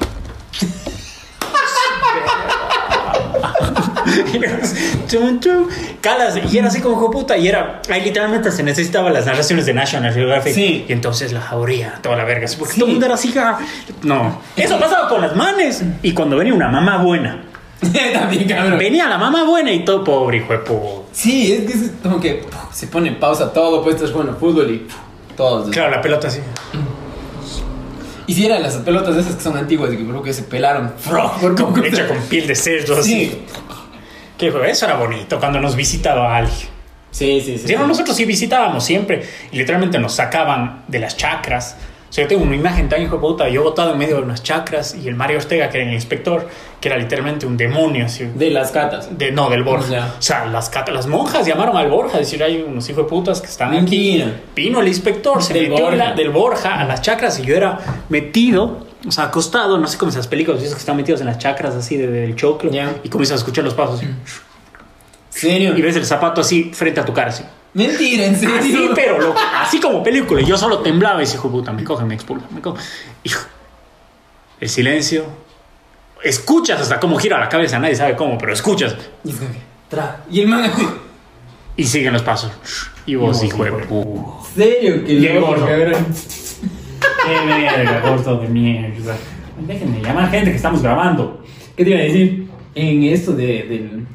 Calas, y era así como hijo puta, y era, ahí literalmente se necesitaban las narraciones de National Geographic. Sí. Y entonces la jauría, toda la verga, porque Sí. todo el mundo era así, ja. no. Eso pasaba con las manes, y cuando venía una mamá buena, también, cabrón. venía la mamá buena y todo pobre, hijo de puta. Sí, es que es como que puf, se pone en pausa todo, pues estás jugando fútbol y puf, todos. Claro, la pelota así. Y si eran las pelotas de esas que son antiguas y que creo que se pelaron. poco. Hecha con piel de cerdo, así. Que hijo, eso era bonito cuando nos visitaba alguien. Sí, sí, sí. Sí, no, nosotros sí visitábamos siempre y literalmente nos sacaban de las chacras. O sea, yo tengo una imagen tan hijo de puta, yo botado en medio de unas chacras y el Mario Ortega, que era el inspector, que era literalmente un demonio, así. De las catas. De, no, del Borja. Ya. O sea, las, cat- las monjas llamaron al Borja a decir, hay unos hijos de putas que están aquí. Vino el inspector, se Del metió en la- del Borja a las chacras y yo era metido, o sea, acostado, no sé cómo esas películas, esos que están metidos en las chacras así de- del choclo y comienzas a escuchar los pasos así, ¿Serio? y ves el zapato así frente a tu cara, así. Mentira, en serio. Así, pero loco, así como película. Y yo solo temblaba y dije, hijo de puta, me coge, me expulsa, me coge. Hijo. El silencio. Escuchas hasta cómo gira la cabeza, nadie sabe cómo, pero escuchas. Y es como que, tra. Y el man. Y siguen los pasos. Y vos, hijo de de puta. ¿Serio? Que Y el gordo. Qué verga, gordo de mierda. Déjenme llamar gente que estamos grabando. ¿Qué te iba a decir? En esto de, del-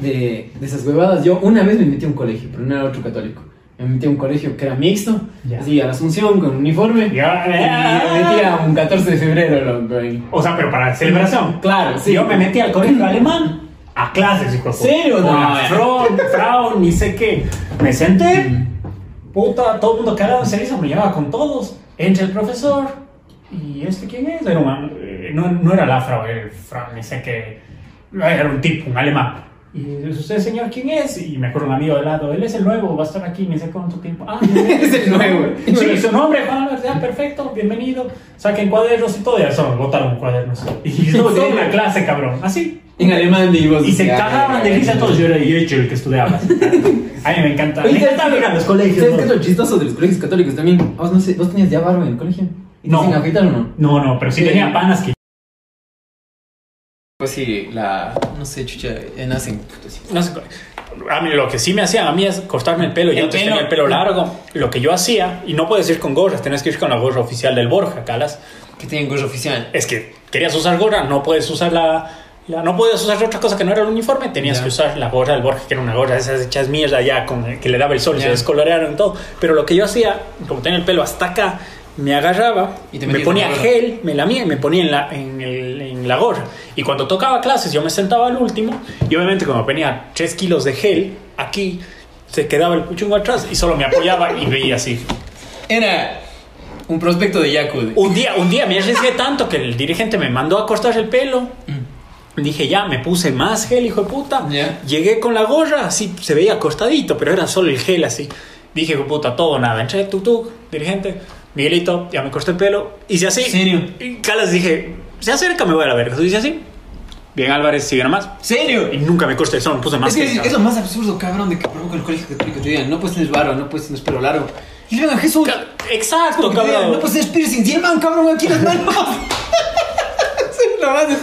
de, de esas huevadas, yo una vez me metí a un colegio, pero no era otro católico. Me metí a un colegio que era mixto, Ya. así a la Asunción con uniforme. Ya. Y me metí a un 14 de febrero, loco. ahí. O sea, pero para celebración. Claro, sí. Yo me metí al colegio alemán a clases, hijo. ¿Serio? No, la ya. Frau, Frau, ni sé qué. Me senté, puta, todo el mundo cagado en servicio, me llevaba con todos. Entra el profesor, ¿y este quién es? Era un- eh, no, no era la Frau, era el Frau, ni sé qué. Era un tipo, un alemán. Y usted, señor, ¿quién es? Y me acuerdo un amigo de lado, él es el nuevo, va a estar aquí, ni sé cuánto tiempo. Ah, Es el nuevo. Sí, su nombre, Juan, ya, perfecto, bienvenido. Saquen cuadernos y todo, y eso, botaron cuadernos. Y estuvo toda una clase, cabrón, así. En alemán vos. Y se cagaban de risa todos. Yo era hecho el que estudiaba. A mí me encanta. Me encanta ir a los colegios. ¿Sabes qué es chistoso de los colegios católicos también? ¿Vos, no sé, ¿vos tenías ya barba en el colegio? ¿Y No. afeitar o no? No, no, pero sí Sí. tenía panas que. Pues sí, la. No sé, chucha, nacen. No sé, a mí lo que sí me hacían a mí es cortarme el pelo. Yo antes tenía el pelo largo. Lo que yo hacía, y no puedes ir con gorras, tenés que ir con la gorra oficial del Borja, Calas. Que tienen gorro oficial. Es que querías usar gorra, no puedes usar la. la- no podías usar otra cosa que no era el uniforme, tenías que usar la gorra del Borja, que era una gorra de esas hechas mierda ya, con, que le daba el sol y Ya. se descolorearon y todo. Pero lo que yo hacía, como tenía el pelo hasta acá, me agarraba, Y te me ponía gel, me lamía y me ponía en la, en, el- en la gorra. Y cuando tocaba clases, yo me sentaba al último, y obviamente, como tenía 3 kilos de gel aquí, se quedaba el puchungo atrás y solo me apoyaba y veía así. Era un prospecto de Yaku. Un día, un día me arriesgué tanto que el dirigente me mandó a cortar el pelo. Dije, ya, me puse más gel, hijo de puta. Ya. Llegué con la gorra, así se veía cortadito, pero era solo el gel así. Dije, puta, todo nada. Entré, tuk, dirigente, Miguelito, ya me corté el pelo. Hice así. ¿Serio? Y Calas dije, se acerca, me voy a la verga. Dices así. Bien, Álvarez, sigue nomás. ¿Serio? Y nunca me corté solo, me puse más Es que que- es, lo más absurdo, cabrón, de que provoca el colegio católico. Te digan, no puedes tener barba, no puedes tener pelo largo. Y a Jesús. Ca- Exacto, que digan, cabrón. No puedes tener piercing. Y el man, cabrón, aquí las manos.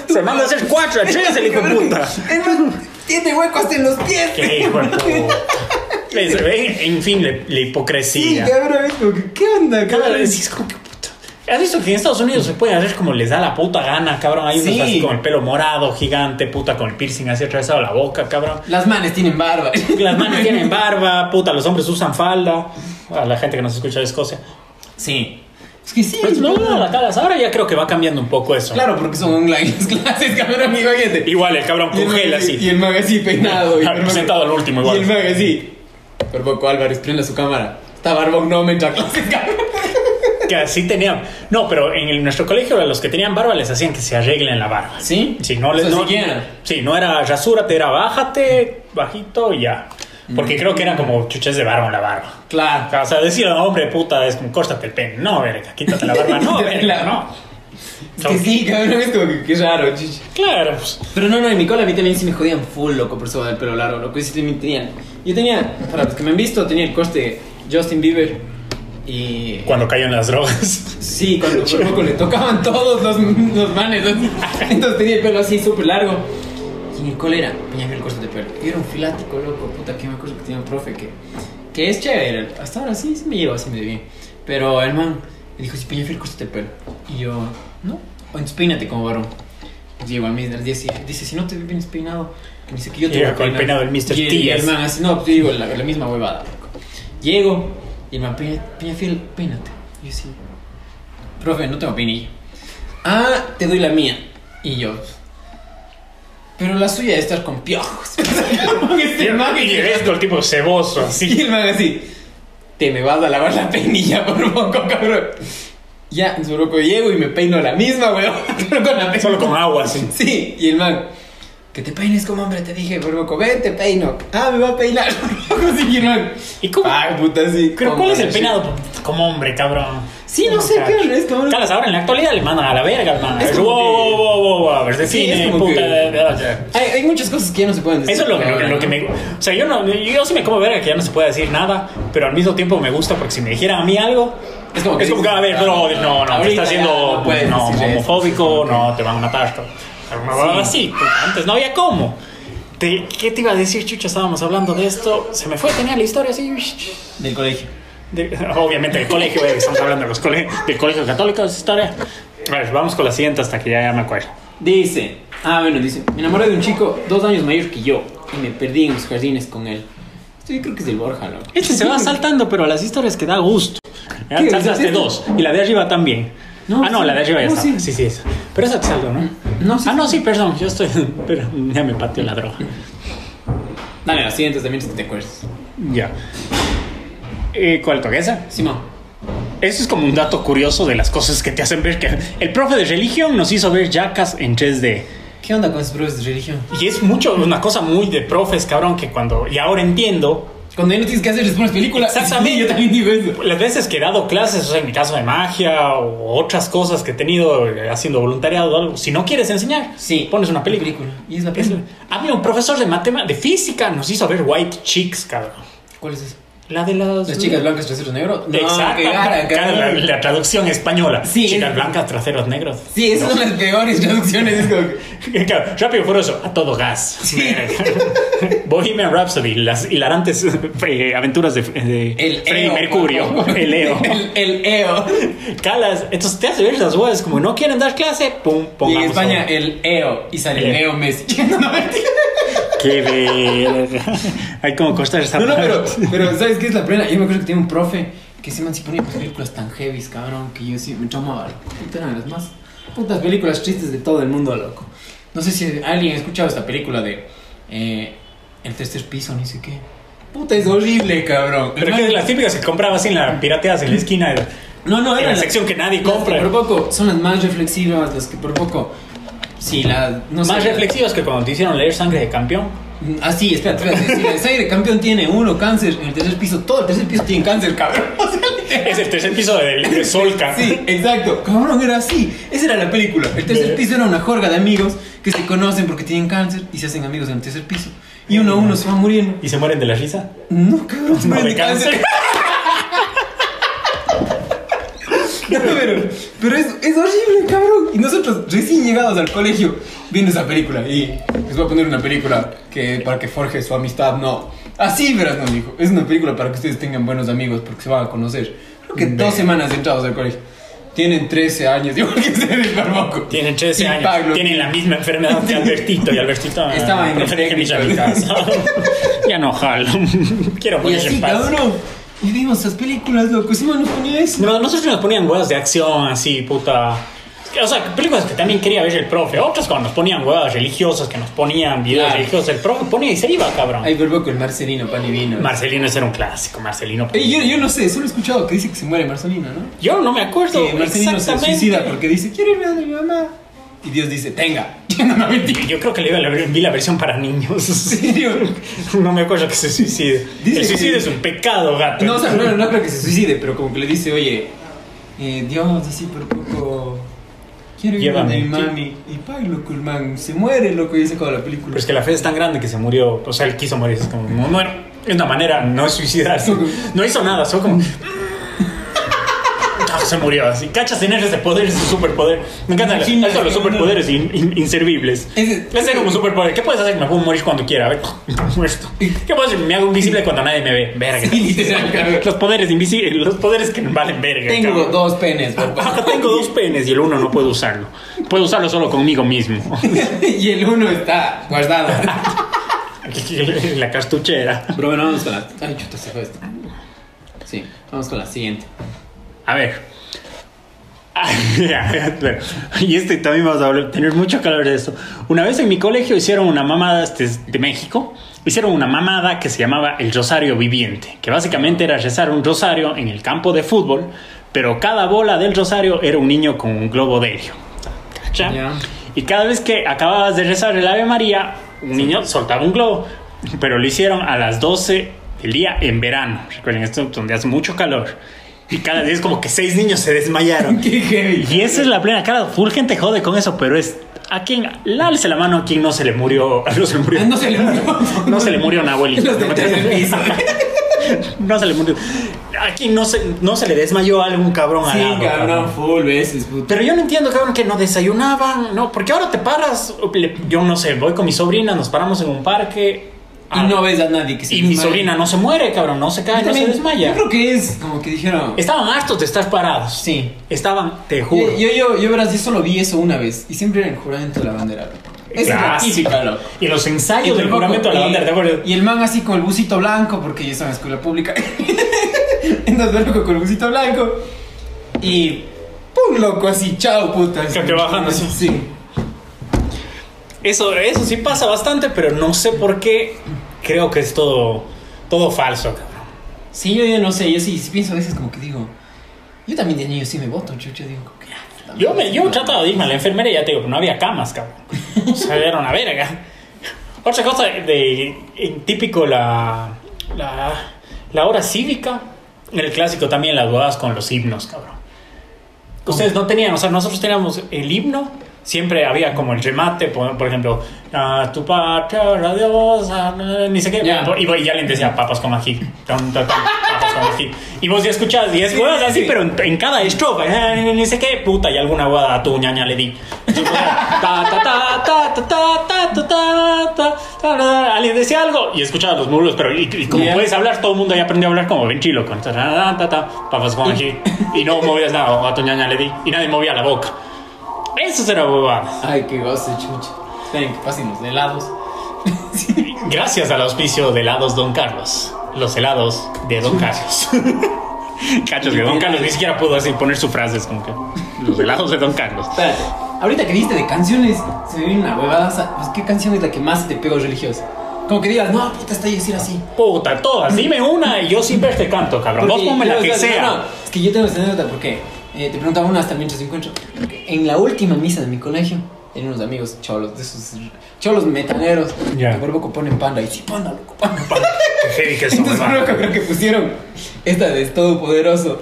Se manda a hacer cuatro a tres el hijo de puta. Tiene hueco hasta en los pies. Qué hijo de puta. Es- En, en fin, la, la Sí, hipocresía. cabrón, es como que, ¿qué onda, Cabrón, es, como que puta. ¿Has visto que en Estados Unidos se pueden hacer como les da la puta gana, cabrón? Hay unos Sí. así con el pelo morado, gigante, puta, con el piercing así atravesado la boca, cabrón. Las manes tienen barba. Las manos tienen barba, puta, los hombres usan falda. A la gente que nos escucha de Escocia. Sí. Es que sí. Pues no, la calas. Ahora ya creo que va cambiando un poco eso. Claro, porque son online las clases, cabrón, amigo. Igual el cabrón congela así. Y el mag así peinado. y el mag- Sentado al último igual. Y el mag así. Por poco Álvarez prende su cámara. Está barbón, no me entra. Que así tenían. No, pero en el- nuestro colegio a los que tenían barba les hacían que se arreglen la barba. ¿Sí? Sí, no O les sea, no, siquiera. Sí, no era rasúrate, era bájate, bajito y ya. Porque creo que era como chuches de barba en la barba. Claro. O sea, decir, hombre, puta, es como córtate el pene. No, verga, quítate la barba. No, verga, no. Que sí, cabrón, es como que qué raro, chichi. Claro, pues. Pero no, no, en mi cola a mí también sí me jodían full, loco, por eso del pelo largo, loco. Y sí también tenían. Yo tenía, para los que me han visto, tenía el corte Justin Bieber. Y. Cuando cayó en las drogas. Sí, cuando por poco le tocaban todos los, los manes. así. Entonces tenía el pelo así súper largo. Y en el cole era Peñafiel corte de pelo. Yo era un filático, loco, puta, que me acuerdo que tenía un profe que, que es chévere. Hasta ahora sí, sí me lleva así medio bien. Pero el man me dijo, si Peñafiel corte de pelo. Y yo, no, o peínate como varón. Y Llego al mes del día siguiente, dice, si no te vienes peinado, me dice que yo te voy a con el peinado del Mr. Y el-. Y el man así, no, pues yo digo la, la misma huevada, loco. Llego y el man, "Peña- Peñafiel, peínate. Y yo sí, profe, no tengo peinilla. Ah, te doy la mía. Y yo, pero la suya debe estar con piojos. este man, Y esto, el tipo ceboso, y así. el man así, te me vas a lavar la peinilla por poco, cabrón. Ya, en su loco llego y me peino la misma, weón. Pero con la Solo con agua, así. Sí, y el man, que te peines como hombre, te dije, por poco, ven, te peino. Ah, me va a peinar. Y el man, ¿Y cómo? Ay, puta, sí. Pero ¿cuál es el peinado como hombre, cabrón? Sí, no sé, qué es, cabrón. Calas, ahora en la actualidad le mandan a la verga, hermano. Es wow, que- wow, wow, wow, a ver, Sí, define, puta, Hay, muchas cosas que ya no se pueden decir. Eso es lo, que- me... O sea, yo, no, yo sí me como verga que ya no se puede decir nada, pero al mismo tiempo me gusta porque si me dijeran a mí algo... Es como que es como que, a ver, ah, no, no, te estás ya haciendo no no, homofóbico, no, te van a matar. Una huevada así, antes no había cómo. Te- ¿Qué te iba a decir, chucha? Estábamos hablando de esto. Se me fue, tenía la historia así. Del colegio. De- obviamente del colegio, eh, estamos hablando de los cole- del colegio católico, esa historia. A ver, vamos con la siguiente hasta que ya, ya me acuerdo. Dice, ah, bueno, dice, me enamoré de un chico dos años mayor que yo y me perdí en los jardines con él. Esto yo creo que es del Borja, loco. Este se va saltando, pero las historias que da gusto. Ya ¿Qué? saltaste ¿Es dos. Y la de arriba también. No, ah, no, sí. la de arriba ya No, está. sí. Sí, sí, esa. Pero esa te salgo, ¿no? No, sí. Ah, no, sí, perdón. Yo estoy. Pero ya me pateó la droga. Dale, las siguientes también si te acuerdas. Ya. Eh, ¿Cuál toca esa? Simón. Eso es como un dato curioso de las cosas que te hacen ver que el profe de religión nos hizo ver Jackas en 3D. ¿Qué onda con esos profes de religión? Y es mucho, una cosa muy de profes, cabrón, que cuando. Y ahora entiendo. Cuando ya no tienes que hacer, les pones películas. Exactamente. Sí, yo también digo eso. Las veces que he dado clases, o sea, en mi caso de magia o otras cosas que he tenido eh, haciendo voluntariado o algo, si no quieres enseñar, Sí. pones una película. Y es la Es- película. a mí un profesor de matema, de física nos hizo ver White Chicks, cabrón. ¿Cuál es eso? La de las... Las chicas blancas, traseros negros. No, Exacto. qué gara, Claro, la, la traducción española. Sí, Chicas es- blancas, traseros negros. Sí, esas son las peores traducciones. Es como Claro, rápido y furioso, a todo gas. Bohemian Rhapsody, las hilarantes eh, aventuras de, de El Freddie EO, Mercurio, el EO. El, el EO. Calas, entonces te hace ver esas huevas como no quieren dar clase, pum, Y en pongamos. España, el EO. Y sale el El EO Messi. No, no, mentira. Qué verga. Hay como costar esta No, no, pero, pero ¿sabes qué es la plena? Yo me acuerdo que tenía un profe que se man si ponía películas tan heavy, cabrón, que yo sí me. Puta, eran las más putas películas tristes de todo el mundo, loco. No sé si alguien ha escuchado esta película de eh, El tercer piso, ni sé qué. Puta, es horrible, cabrón. Pero que de las típicas que compraba así en la pirateadas en la esquina. de- No, no, en era la sección que nadie compra. por poco son las más reflexivas, las que por poco Sí, la. No sé, Más la- reflexivas que cuando te hicieron leer Sangre de Campeón. Ah, sí, espérate, espérate. Sí, el sangre campeón tiene uno cáncer en el tercer piso. Todo el tercer piso tiene cáncer, cabrón. O sea, literal. Es el tercer piso de, de Solca. Sí, exacto. Cabrón, era así. Esa era la película. El tercer piso era una jorga de amigos que se conocen porque tienen cáncer y se hacen amigos en el tercer piso. Y uno a uno se va muriendo. ¿Y se mueren de la risa? No, cabrón, se No, mueren de de cáncer. No, pero, pero es, es horrible, cabrón. Y nosotros, recién llegados al colegio, viendo esa película. Y les voy a poner una película que para que forje su amistad. No, así verás, no, dijo. Es una película para que ustedes tengan buenos amigos porque se van a conocer. Creo que dos semanas entrados al colegio. Tienen 13 años, igual que ustedes, Barboco. Tienen 13 Y años. Pablo. Tienen la misma enfermedad que Albertito. Y Albertito ah, Estaba en el prefería que me técnico. a mi casa. ya no jalo. Quiero Y ponerse así, en paz. cabrón. Y vimos esas películas, loco. Encima nos ponía eso. No, nosotros nos ponían huevas de acción así, puta. O sea, películas que también quería ver el profe. Otras cuando nos ponían huevas religiosas, que nos ponían videos Claro. religiosos. El profe ponía y se iba, cabrón. Ay, Barboco, el Marcelino, pan y vino. Marcelino ese era un clásico, Marcelino. Eh, yo, yo no sé, solo he escuchado que dice que se muere Marcelino, ¿no? Yo no me acuerdo Que Marcelino se suicida porque dice, quiero irme a mi mamá. Y Dios dice, tenga. no, no, mentira. Yo creo que le iba a la- vi la versión para niños. ¿En serio? No me acuerdo que se suicide. Dice el suicidio que- es un pecado, gato. No, o sea, no, no creo que se suicide, pero como que le dice, oye, eh, Dios, así por poco. Quiero ir a mi mami. Y pa, loco, el man se muere, loco, y dice toda la película. Pero es que la fe es tan grande que se murió. O sea, él quiso morir. Es como, bueno, es una manera, no es suicidarse. No hizo nada, solo como. Ah, se murió así. Cachas tener ese poder, ese superpoder. Me encantan los superpoderes in- in- inservibles. Ese- Ese es como un superpoder. ¿Qué puedes hacer? Me puedo morir cuando quiera. A ver, muerto. ¿Qué puedo hacer? Me hago invisible cuando nadie me ve. Verga. Sí. Los poderes invisibles, los poderes que valen verga. Tengo cabrón. dos penes, papá. Ajá, tengo dos penes y el uno no puedo usarlo. Puedo usarlo solo conmigo mismo. y el uno está guardado. La cartuchera. Pero bueno, vamos con la. Ay, chuta, se fue esto. Sí, vamos con la siguiente. A ver. Y este también vamos a tener mucho calor de esto. Una vez en mi colegio hicieron una mamada, este es de México, hicieron una mamada que se llamaba el Rosario Viviente, que básicamente era rezar un rosario en el campo de fútbol, pero cada bola del rosario era un niño con un globo de helio. Y cada vez que acababas de rezar el Ave María, un niño soltaba un globo, pero lo hicieron a las 12 del día en verano. Recuerden esto, donde hace mucho calor. Y cada día es como que seis niños se desmayaron. Qué heavy. Y esa es la plena cara. Full gente jode con eso, pero es. ¿A quién? Lálese la mano a quien no se le murió. No se le murió. No se le murió. No se le murió una abuelita. No se le murió. ¿A quién no se, no se le desmayó a algún cabrón al Sí, lado, cabrón, full veces, puto. pero yo no entiendo, cabrón, que no desayunaban, no, porque ahora te paras, yo no sé, voy con mi sobrina, nos paramos en un parque Y no ves a nadie que se y mi desmaye. sobrina no se muere, cabrón, no se cae, no se desmaya. Yo creo que es como que dijeron. Estaban hartos de estar parados. Sí. Estaban, te juro. Yo, yo, yo, yo, verás, yo solo vi eso una vez. Y siempre era el juramento de la bandera. es la típica, loco. Y los ensayos Y del juramento de la bandera, ¿te acuerdas? Y el man así con el busito blanco, porque yo estaba en escuela pública. Entonces, loco, con el busito blanco. Y. ¡Pum! Loco, así, chao, puta. Que te bajan así. Sí. Eso, eso sí pasa bastante, pero no sé por qué. Creo que es todo, todo falso, cabrón. Sí, yo, yo no sé, yo sí, sí pienso a veces como que digo. Yo también de niño sí me voto, chucho. Digo, como que. ah, Yo, me, yo trataba de irme a la enfermería y ya te digo, no había camas, cabrón. O sea, era una verga. Otra cosa de, en típico la, la, la hora cívica, en el clásico también las bodas con los himnos, cabrón. Ustedes no tenían, o sea, nosotros teníamos el himno, siempre había como el remate, por, por ejemplo, a tu patria, adiós, ni sé qué. Yeah. Y, y, ya le decía papas con ají, papas con ají. Y vos ya escuchás 10 sí, así, sí. pero en, en, cada estrofa, eh, ni sé qué, puta, y alguna huevada a tu ñaña le di. Alguien decía algo y escuchaba los muros, pero y, y como yeah. puedes hablar, todo el mundo ya aprendió a hablar como ventrilo, con papas con ají. Y no movías nada, a tu ñaña le di, y nadie movía la boca. Eso era huevadas. Ay, qué goce, chucho. Esperen que pasen los helados. Gracias al auspicio de helados Don Carlos. Los helados de Don Carlos. Cachos que Don Carlos ni siquiera pudo así poner su frase, es como que los helados de Don Carlos. Espérate, ahorita que dijiste de canciones, se me viene una huevada. pues, ¿Qué canción es la que más te pegó religiosa? Como que digas, no, puta, está ahí decir así. Puta, todas, dime una y yo siempre te canto, cabrón. Vos Porque ponme la yo, que o sea, sea. no, no, es que yo tengo esta anécdota porque eh, te preguntaba una hasta mientras encuentro. En la última misa de mi colegio, Tenía unos amigos cholos, de esos cholos metaneros, Ya. que por poco ponen panda y sí, panda, loco, panda. Qué heavy que eso, Entonces poco creo que pusieron esta de Todopoderoso.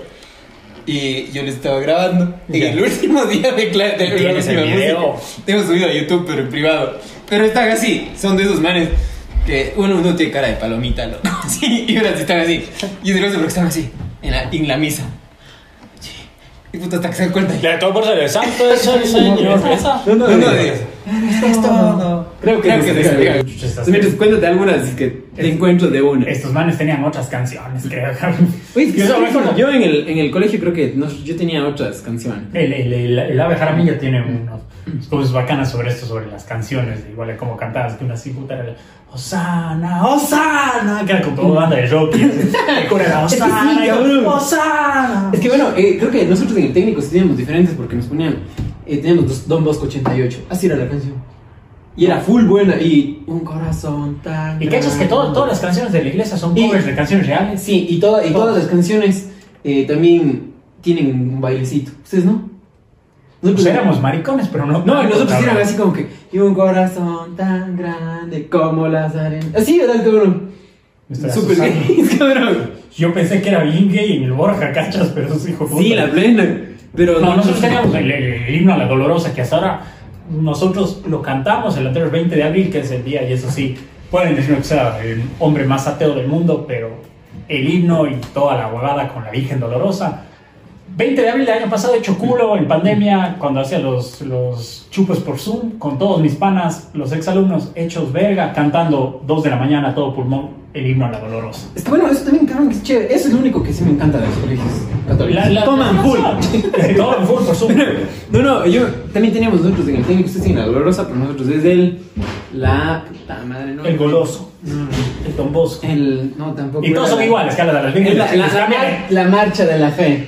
Y yo les estaba grabando. Ya. el último día de clase. ¿Y tienes el video? Tengo subido a YouTube, pero en privado. Pero están así. Son de esos manes que uno no tiene cara de palomita, loco. Sí, y ahora sí están así. Y es porque están así. En la, en la misa. Y puta, hasta que se dan cuenta. De todo por ser el santo es el Señor. No, no, no, Dios. Es todo. Creo que Creo no que descarga. descarga. Mientras cuéntate algunas es que te encuentro de una. Estos manes tenían otras canciones, creo. Oye, es que Yo acuerdo. yo en el, en el colegio creo que no- yo tenía otras canciones. El, el, el, el ave Jaramillo tiene unos cosas bacanas sobre esto, sobre las canciones, igual de cómo cantabas, que una así puta era Osana, Osana, que era con toda banda de rock. era Es que sí, Osana. Osana. Es que bueno, eh, creo que nosotros en el técnico sí teníamos diferentes porque nos ponían, eh, teníamos Don Bosco 88, así era la canción. Y era full buena y un corazón tan. Y cachas que todo- todas las canciones de la iglesia son Y- covers de canciones reales. Sí, y, toda, y Todas. las canciones eh, también tienen un bailecito. ¿Ustedes no? Pues éramos maricones, pero no. No, nosotros éramos así como que. Y un corazón tan grande como las arenas. Así el cabrón. Súper gay, cabrón. Yo pensé que era bien gay en el Borja, cachas, pero eso sí, hijo. Sí, la plena. Pero No, nosotros teníamos el, himno a la dolorosa, que hasta ahora nosotros lo cantamos el anterior 20 de abril, que es el día, y eso sí, pueden decirme que sea el hombre más ateo del mundo, pero el himno y toda la huevada con la Virgen Dolorosa. 20 de abril del año pasado, hecho culo en pandemia, cuando hacía los, los chupes por Zoom, con todos mis panas, los exalumnos, hechos verga, cantando 2 de la mañana a todo pulmón el himno a la dolorosa. Es que bueno, eso también, cabrón, que es chévere. Eso es lo único que sí me encanta de los colegios católicos. La- la- Toman full. Toman full por Zoom. No, no, yo también teníamos nosotros en el técnico, ustedes tienen la dolorosa, pero nosotros desde el. La. Puta madre, no. El goloso, el Don Bosco. El. No, tampoco. Y todos son iguales, que a la la, la, la mar- la marcha de la fe.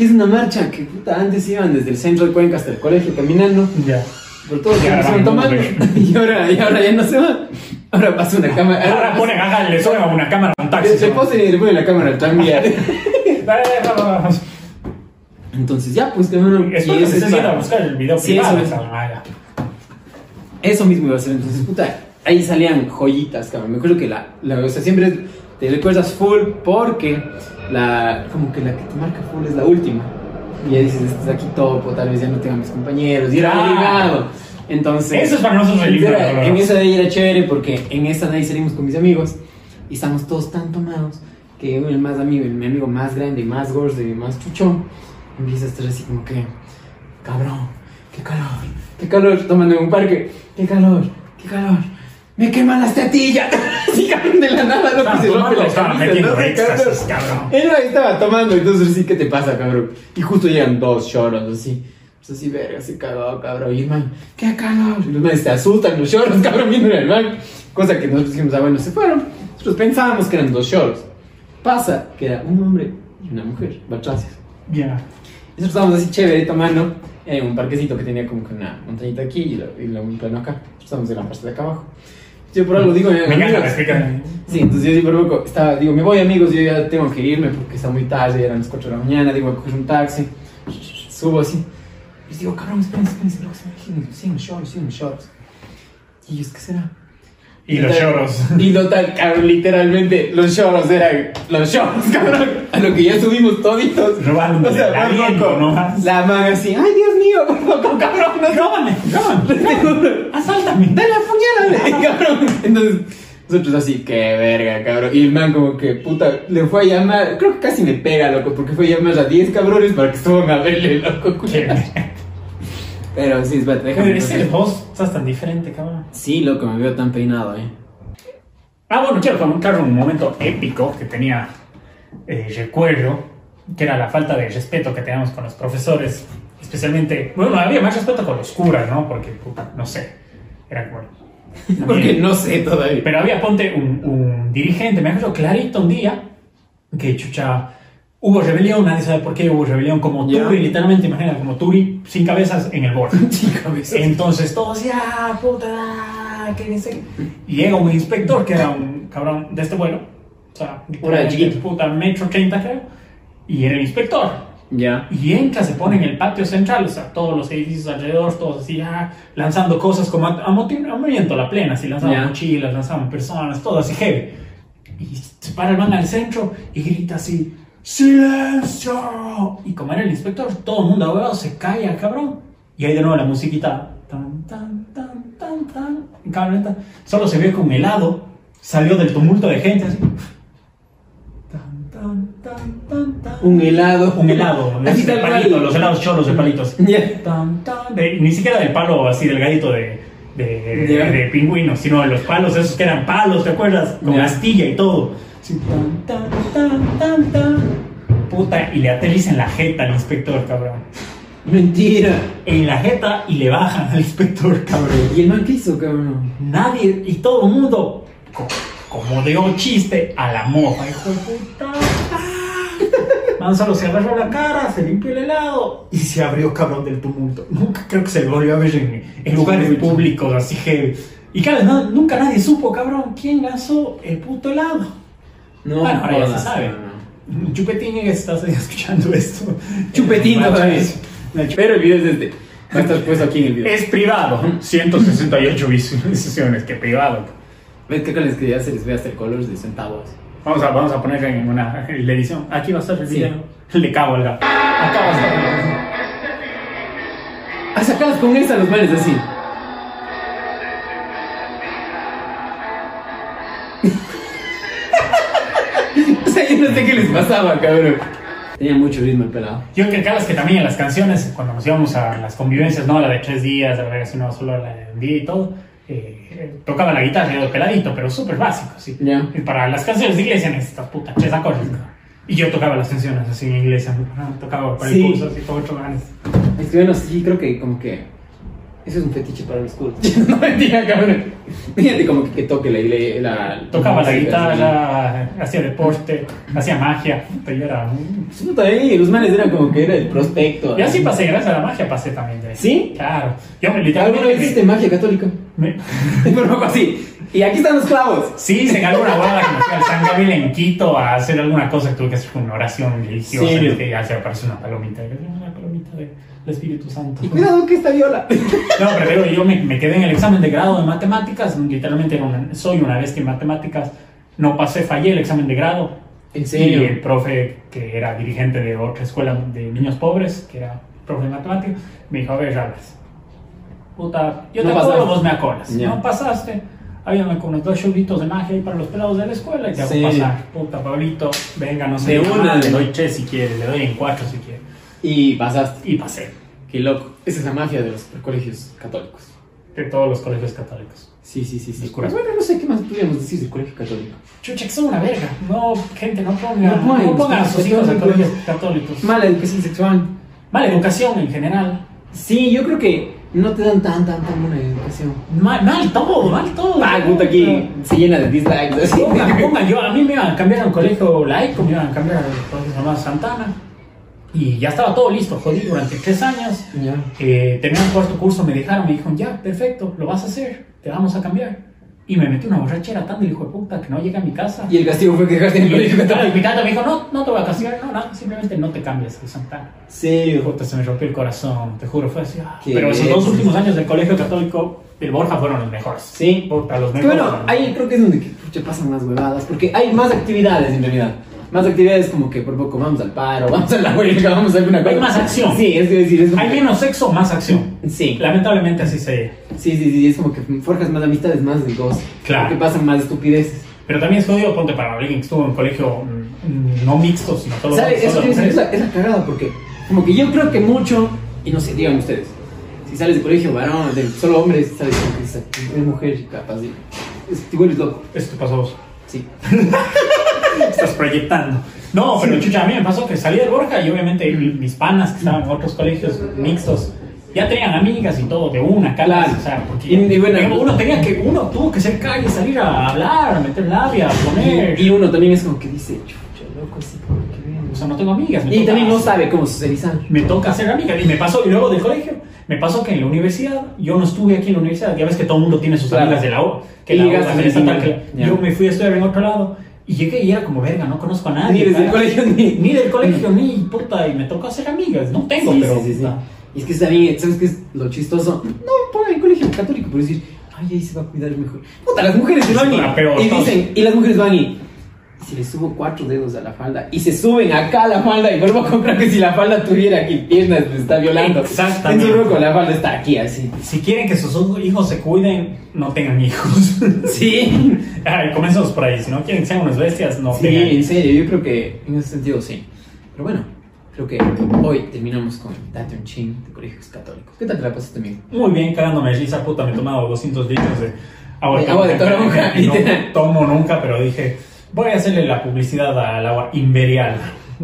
Que es una marcha que puta, antes iban desde el centro de Cuenca hasta el colegio caminando. Ya. Por todos Y ahora se van tomando. Y ahora, y ahora ya no se van. Ahora pasa una cámara. Ahora ponen, ajá, le suena una cámara a un taxi. Le posen y le ponen la cámara al tranvía. Es Entonces, ya, pues, que y se eso para- buscar el video Sí, privado. eso. Eso mismo iba a ser. Entonces, puta, ahí salían joyitas, cabrón. Me acuerdo que la, la o sea, siempre te recuerdas full porque la, como que la que te marca full es la última. Y ya dices, este es aquí topo, tal vez ya no tenga mis compañeros. Y era obligado. Entonces, Eso es para nosotros el era- doloroso. En esa de ahí era chévere porque en esta de ahí salimos con mis amigos y estamos todos tan tomados que el más amigo, el, mi amigo más grande, más gordo y más chuchón, empieza a estar así como que, cabrón, qué calor, qué calor, tomando en un parque, qué calor, qué calor. Me queman las tetillas. Así cabrón de la nada, loco, Estaban se rompe tomando, la estaban camisa, metiendo no sé, éxtasis, cabrón. cabrón. Él ahí estaba tomando, entonces sí, ¿qué te pasa, cabrón? Y justo llegan dos choros, así. Pues así, verga, se cagó, cabrón. Y el man, ¿qué calor? Y los manes se asustan, los choros, cabrón, viendo al man. Cosa que nosotros dijimos, ah, bueno, se fueron. Nosotros pensábamos que eran dos choros. Pasa que era un hombre y una mujer, batracias. Ya. Nosotros estábamos así chévere tomando en un parquecito que tenía como que una montañita aquí y, lo- y lo- un plano acá. Estábamos en la parte de acá abajo. Yo por algo digo, Me encanta la. Sí, entonces yo sí por poco estaba, digo, me voy amigos, yo ya tengo que irme porque está muy tarde, eran las 4 de la mañana, digo, voy a coger un taxi, subo así. Y digo, cabrón, espérense, espérense, loco, siguen, siguen los shorts, siguen los shorts. Y ellos, ¿qué será? Y los Total- lloros. Y total, cabrón, literalmente, los shorts eran los shorts, cabrón. A lo que ya subimos toditos. Robando O sea, aliento, poco, ¿no? La man así, ay, Dios mío, por poco, cabrón, no ¡Róbame! ¡Róbame! ¡Dale, apuñálame! cabrón. Entonces, nosotros así, qué verga, cabrón. Y el man como que, puta, le fue a llamar, creo que casi me pega, loco, porque fue a llamar a 10 cabrones para que suban a verle, loco. Pero sí, espérate, déjame. Es el vos estás tan diferente, cabrón. Sí, loco, me veo tan peinado, eh. Ah, bueno, quiero comentar un momento épico que tenía eh, recuerdo, que era la falta de respeto que teníamos con los profesores, especialmente, bueno, había más respeto con los curas, ¿no? Porque, puta, no sé, era como... Porque no sé todavía. Pero había, ponte, un, un dirigente, me acuerdo clarito un día, que chucha, hubo rebelión, nadie sabe por qué hubo rebelión, como Ya. Turi, literalmente, imagina, como Turi, sin cabezas en el borde. Chicos, Entonces todos, ya, puta, que dice. Y llega un inspector que era un cabrón de este vuelo, o sea, Una puta, metro 30 creo, y era el inspector. Ya. Y entra, se pone en el patio central, o sea, todos los edificios alrededor, todos así, ah, lanzando cosas como a, a la plena, así, lanzaban Ya. mochilas, lanzaban personas, todo así heavy. Y se para el man al centro y grita así, ¡Silencio! Y como era el inspector, todo el mundo abogado se calla, cabrón. Y ahí de nuevo la musiquita, tan, tan, tan, tan, tan, lenta. Solo se ve con helado, salió del tumulto de gente, así. Tan, tan, tan, tan, tan. Un helado. Un helado, Así de palito, los helados cholos de palitos. Ya. Tan, tan, de- ni siquiera del palo así delgadito de, de, pingüino, sino de los palos esos que eran palos, ¿te acuerdas? Con astilla y todo. Así, tan, tan, tan, tan, tan. Puta, y le aterriza en la jeta al inspector, cabrón. Mentira. En la jeta y le bajan al inspector, cabrón. ¿Y el man qué hizo, cabrón? Nadie y todo el mundo, co- como de un chiste, a la mofa, hijo de puta. Man solo se agarró la cara, se limpió el helado y se abrió cabrón del tumulto. Nunca creo que se volvió a ver en, en lugares Sí. públicos así que. Y claro, no- nunca nadie supo, cabrón, quién lanzó el puto helado. No, bueno, ahora ya se sabe. Chupetín, estás escuchando esto. Chupetín Eh, todavía. Pero el video es desde. Va a estar puesto aquí en el video. Es privado, 168 visualizaciones, que privado. ¿Ves que les que ya se les ve hasta el color de centavos? Vamos a, vamos a poner en una en la edición. Aquí va a estar el Sí. video. Le cago al gato. Acá va a estar. A sacarlas con esa los manes así. o sea, yo no sé qué les pasaba, cabrón. Tenía mucho ritmo el pelado. Yo que las que también en las canciones, cuando nos íbamos a las convivencias, ¿no? La de tres días, la verdad, no solo la de un día y todo, eh, tocaba la guitarra, yo peladito, pero súper básico, sí. Ya. Y para las canciones de iglesia necesitas puta, tres acordes. Y yo tocaba las canciones así en iglesia, tocaba para Sí. el curso, así, con ocho ganas. Es que bueno, sí, creo que como que. Eso es un fetiche para los cultos. no mentira, cabrón. Fíjate como que, que toque la iglesia. La, Tocaba la guitarra, hacía deporte, hacía magia, puta, yo era. Puta, eh, los manes eran como que era el prospecto. Y así pasé, gracias a la magia pasé también. de. ¿Sí? Claro. Yo me ¿Alguna literalmente. vez hiciste magia católica? me- poco así. Y aquí están los clavos. sí, hice en alguna boda que me fui al San Gabriel en Quito a hacer alguna cosa que tuve que hacer una oración religiosa. El que ya se aparece una palomita. Del Espíritu Santo. Y cuidado que esta viola. No, pero yo me, me quedé en el examen de grado de matemáticas. Literalmente era una- soy una bestia en matemáticas. No pasé, fallé el examen de grado. ¿En Y el profe, que era dirigente de otra escuela de niños pobres, que era profe de matemáticas, me dijo, a ver, Rales, puta, yo No te acuerdo, pasaste. vos me acordas. Ya. No pasaste. Había como unos dos chulitos de magia ahí para los pelados de la escuela y te hago Sí. pasar. Puta, Pablito, venga, no sé. De una. Le doy tres si quiere, le doy en cuatro si quiere. Y pasaste. Y pasé. Qué loco. Esa es la magia de los colegios católicos. De todos los colegios católicos. Sí, sí, sí, sí. Bueno, no sé qué más podríamos decir del colegio católico. Chucha, que son una verga. No, gente, no pongan, No no pongan pongan a sus hijos a católicos. colegios católicos. Mala educación sexual. Mala educación en general. Sí, yo creo que no te dan tan, tan, tan buena educación. Mal, mal todo, mal todo. Ah, puta, aquí se llena de dislikes. Pongan, pongan, yo, a mí me iban a cambiar a un colegio laico, me iban a cambiar al colegio llamado Santana. Y ya estaba todo listo, jodí durante tres años. Ya. Eh, terminé el cuarto curso, me dejaron, me dijeron, ya, perfecto, lo vas a hacer, te vamos a cambiar. Y me metí una borrachera tan del hijo de puta que no llegué a mi casa. Y el castigo fue que dejaste en el colegio claro, y mi tata me dijo, no, no te voy a castigar, no, nada, simplemente no te cambies de Santana. Serio. Puta, se me rompió el corazón, te juro, fue así. ah. Pero esos dos últimos años del colegio católico del Borja fueron los mejores. Sí. Puta, los Que mejores. bueno, ahí creo que es donde que, pucha, pasan más huevadas, porque hay más actividades en realidad. Más actividades como que por poco vamos al paro, vamos a la huelga, vamos a alguna cosa. Hay más acción. Sí, es decir, es como Hay que- menos sexo, más acción. Sí, Lamentablemente así se... sí, sí, sí, es como que forjas más amistades, más de gozo. Claro. Porque pasan más estupideces. Pero también es jodido, ponte para alguien que estuvo en colegio mm, no mixto, sino todo ¿Sabes? Es, es, mujeres. la, es la cagada, porque como que yo creo que mucho, y no sé, digan ustedes, si sales de colegio varón, de solo hombres, sabes como que es, es mujer capaz de... Es, te vuelves loco. Esto te pasó a vos. Sí. Estás proyectando. No, pero chucha, a mí me pasó que salí del Borja y obviamente mi- mis panas que estaban en otros colegios mixtos ya tenían amigas y todo de una, Claro. O sea, porque Y- y bueno, digamos, uno tenía que, uno tuvo que ser calle, salir a hablar, a meter labia, a poner. Y, y uno también es como que dice, chucha, loco, bien. o sea, no tengo amigas. Y también no sabe cómo socializar. me toca ser amiga. Y me pasó, y luego del colegio, me pasó que en la universidad, yo no estuve aquí en la universidad, ya ves que todo el mundo tiene sus Claro. amigas de la U, que Y la llegaste la a estatal, Argentina, que- ya. yo me fui a estudiar en otro lado, Y llegué y era como, verga, no conozco a nadie. Ni desde el ¿verdad? colegio ni. Ni del colegio, ni puta, y me tocó hacer amigas. No tengo, Sí, pero. sí, sí. Y es que está bien, ¿sabes qué es lo chistoso? No, por el colegio católico, por decir, ay, ahí se va a cuidar mejor. Puta, las mujeres se van y, peor, y dicen, y las mujeres van y. "Y Si le subo cuatro dedos a la falda y se suben acá a la falda y vuelvo a comprar que si la falda tuviera aquí piernas me está violando. Exactamente. En su roco la falda está aquí así. Si quieren que sus hijos se cuiden, no tengan hijos. Sí. Ay, comenzamos por ahí. Si no quieren que sean unas bestias, no Sí, tengan en serio, yo creo que en ese sentido sí. Pero bueno, creo que hoy terminamos con Date un Chin de colegios católicos. ¿Qué tal te la pasaste amigo? Muy bien, cagándome risa, puta, me he tomado 200 litros de agua De agua de toronja, no tomo nunca, pero dije, voy a hacerle la publicidad al agua Imperial.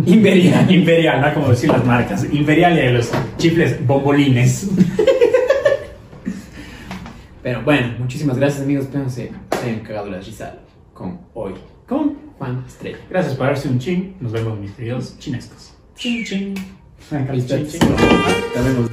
Imperial. Imperial, ¿no? Como decir las marcas. Imperial y de los chifles bombolines. Pero bueno, muchísimas gracias amigos. Espero se hayan cagado la risa con hoy. Con Juan Estrella. Gracias por darse un chin. Nos vemos, mis queridos chinescos. Chin, chin. Chin, chin. Nos vemos.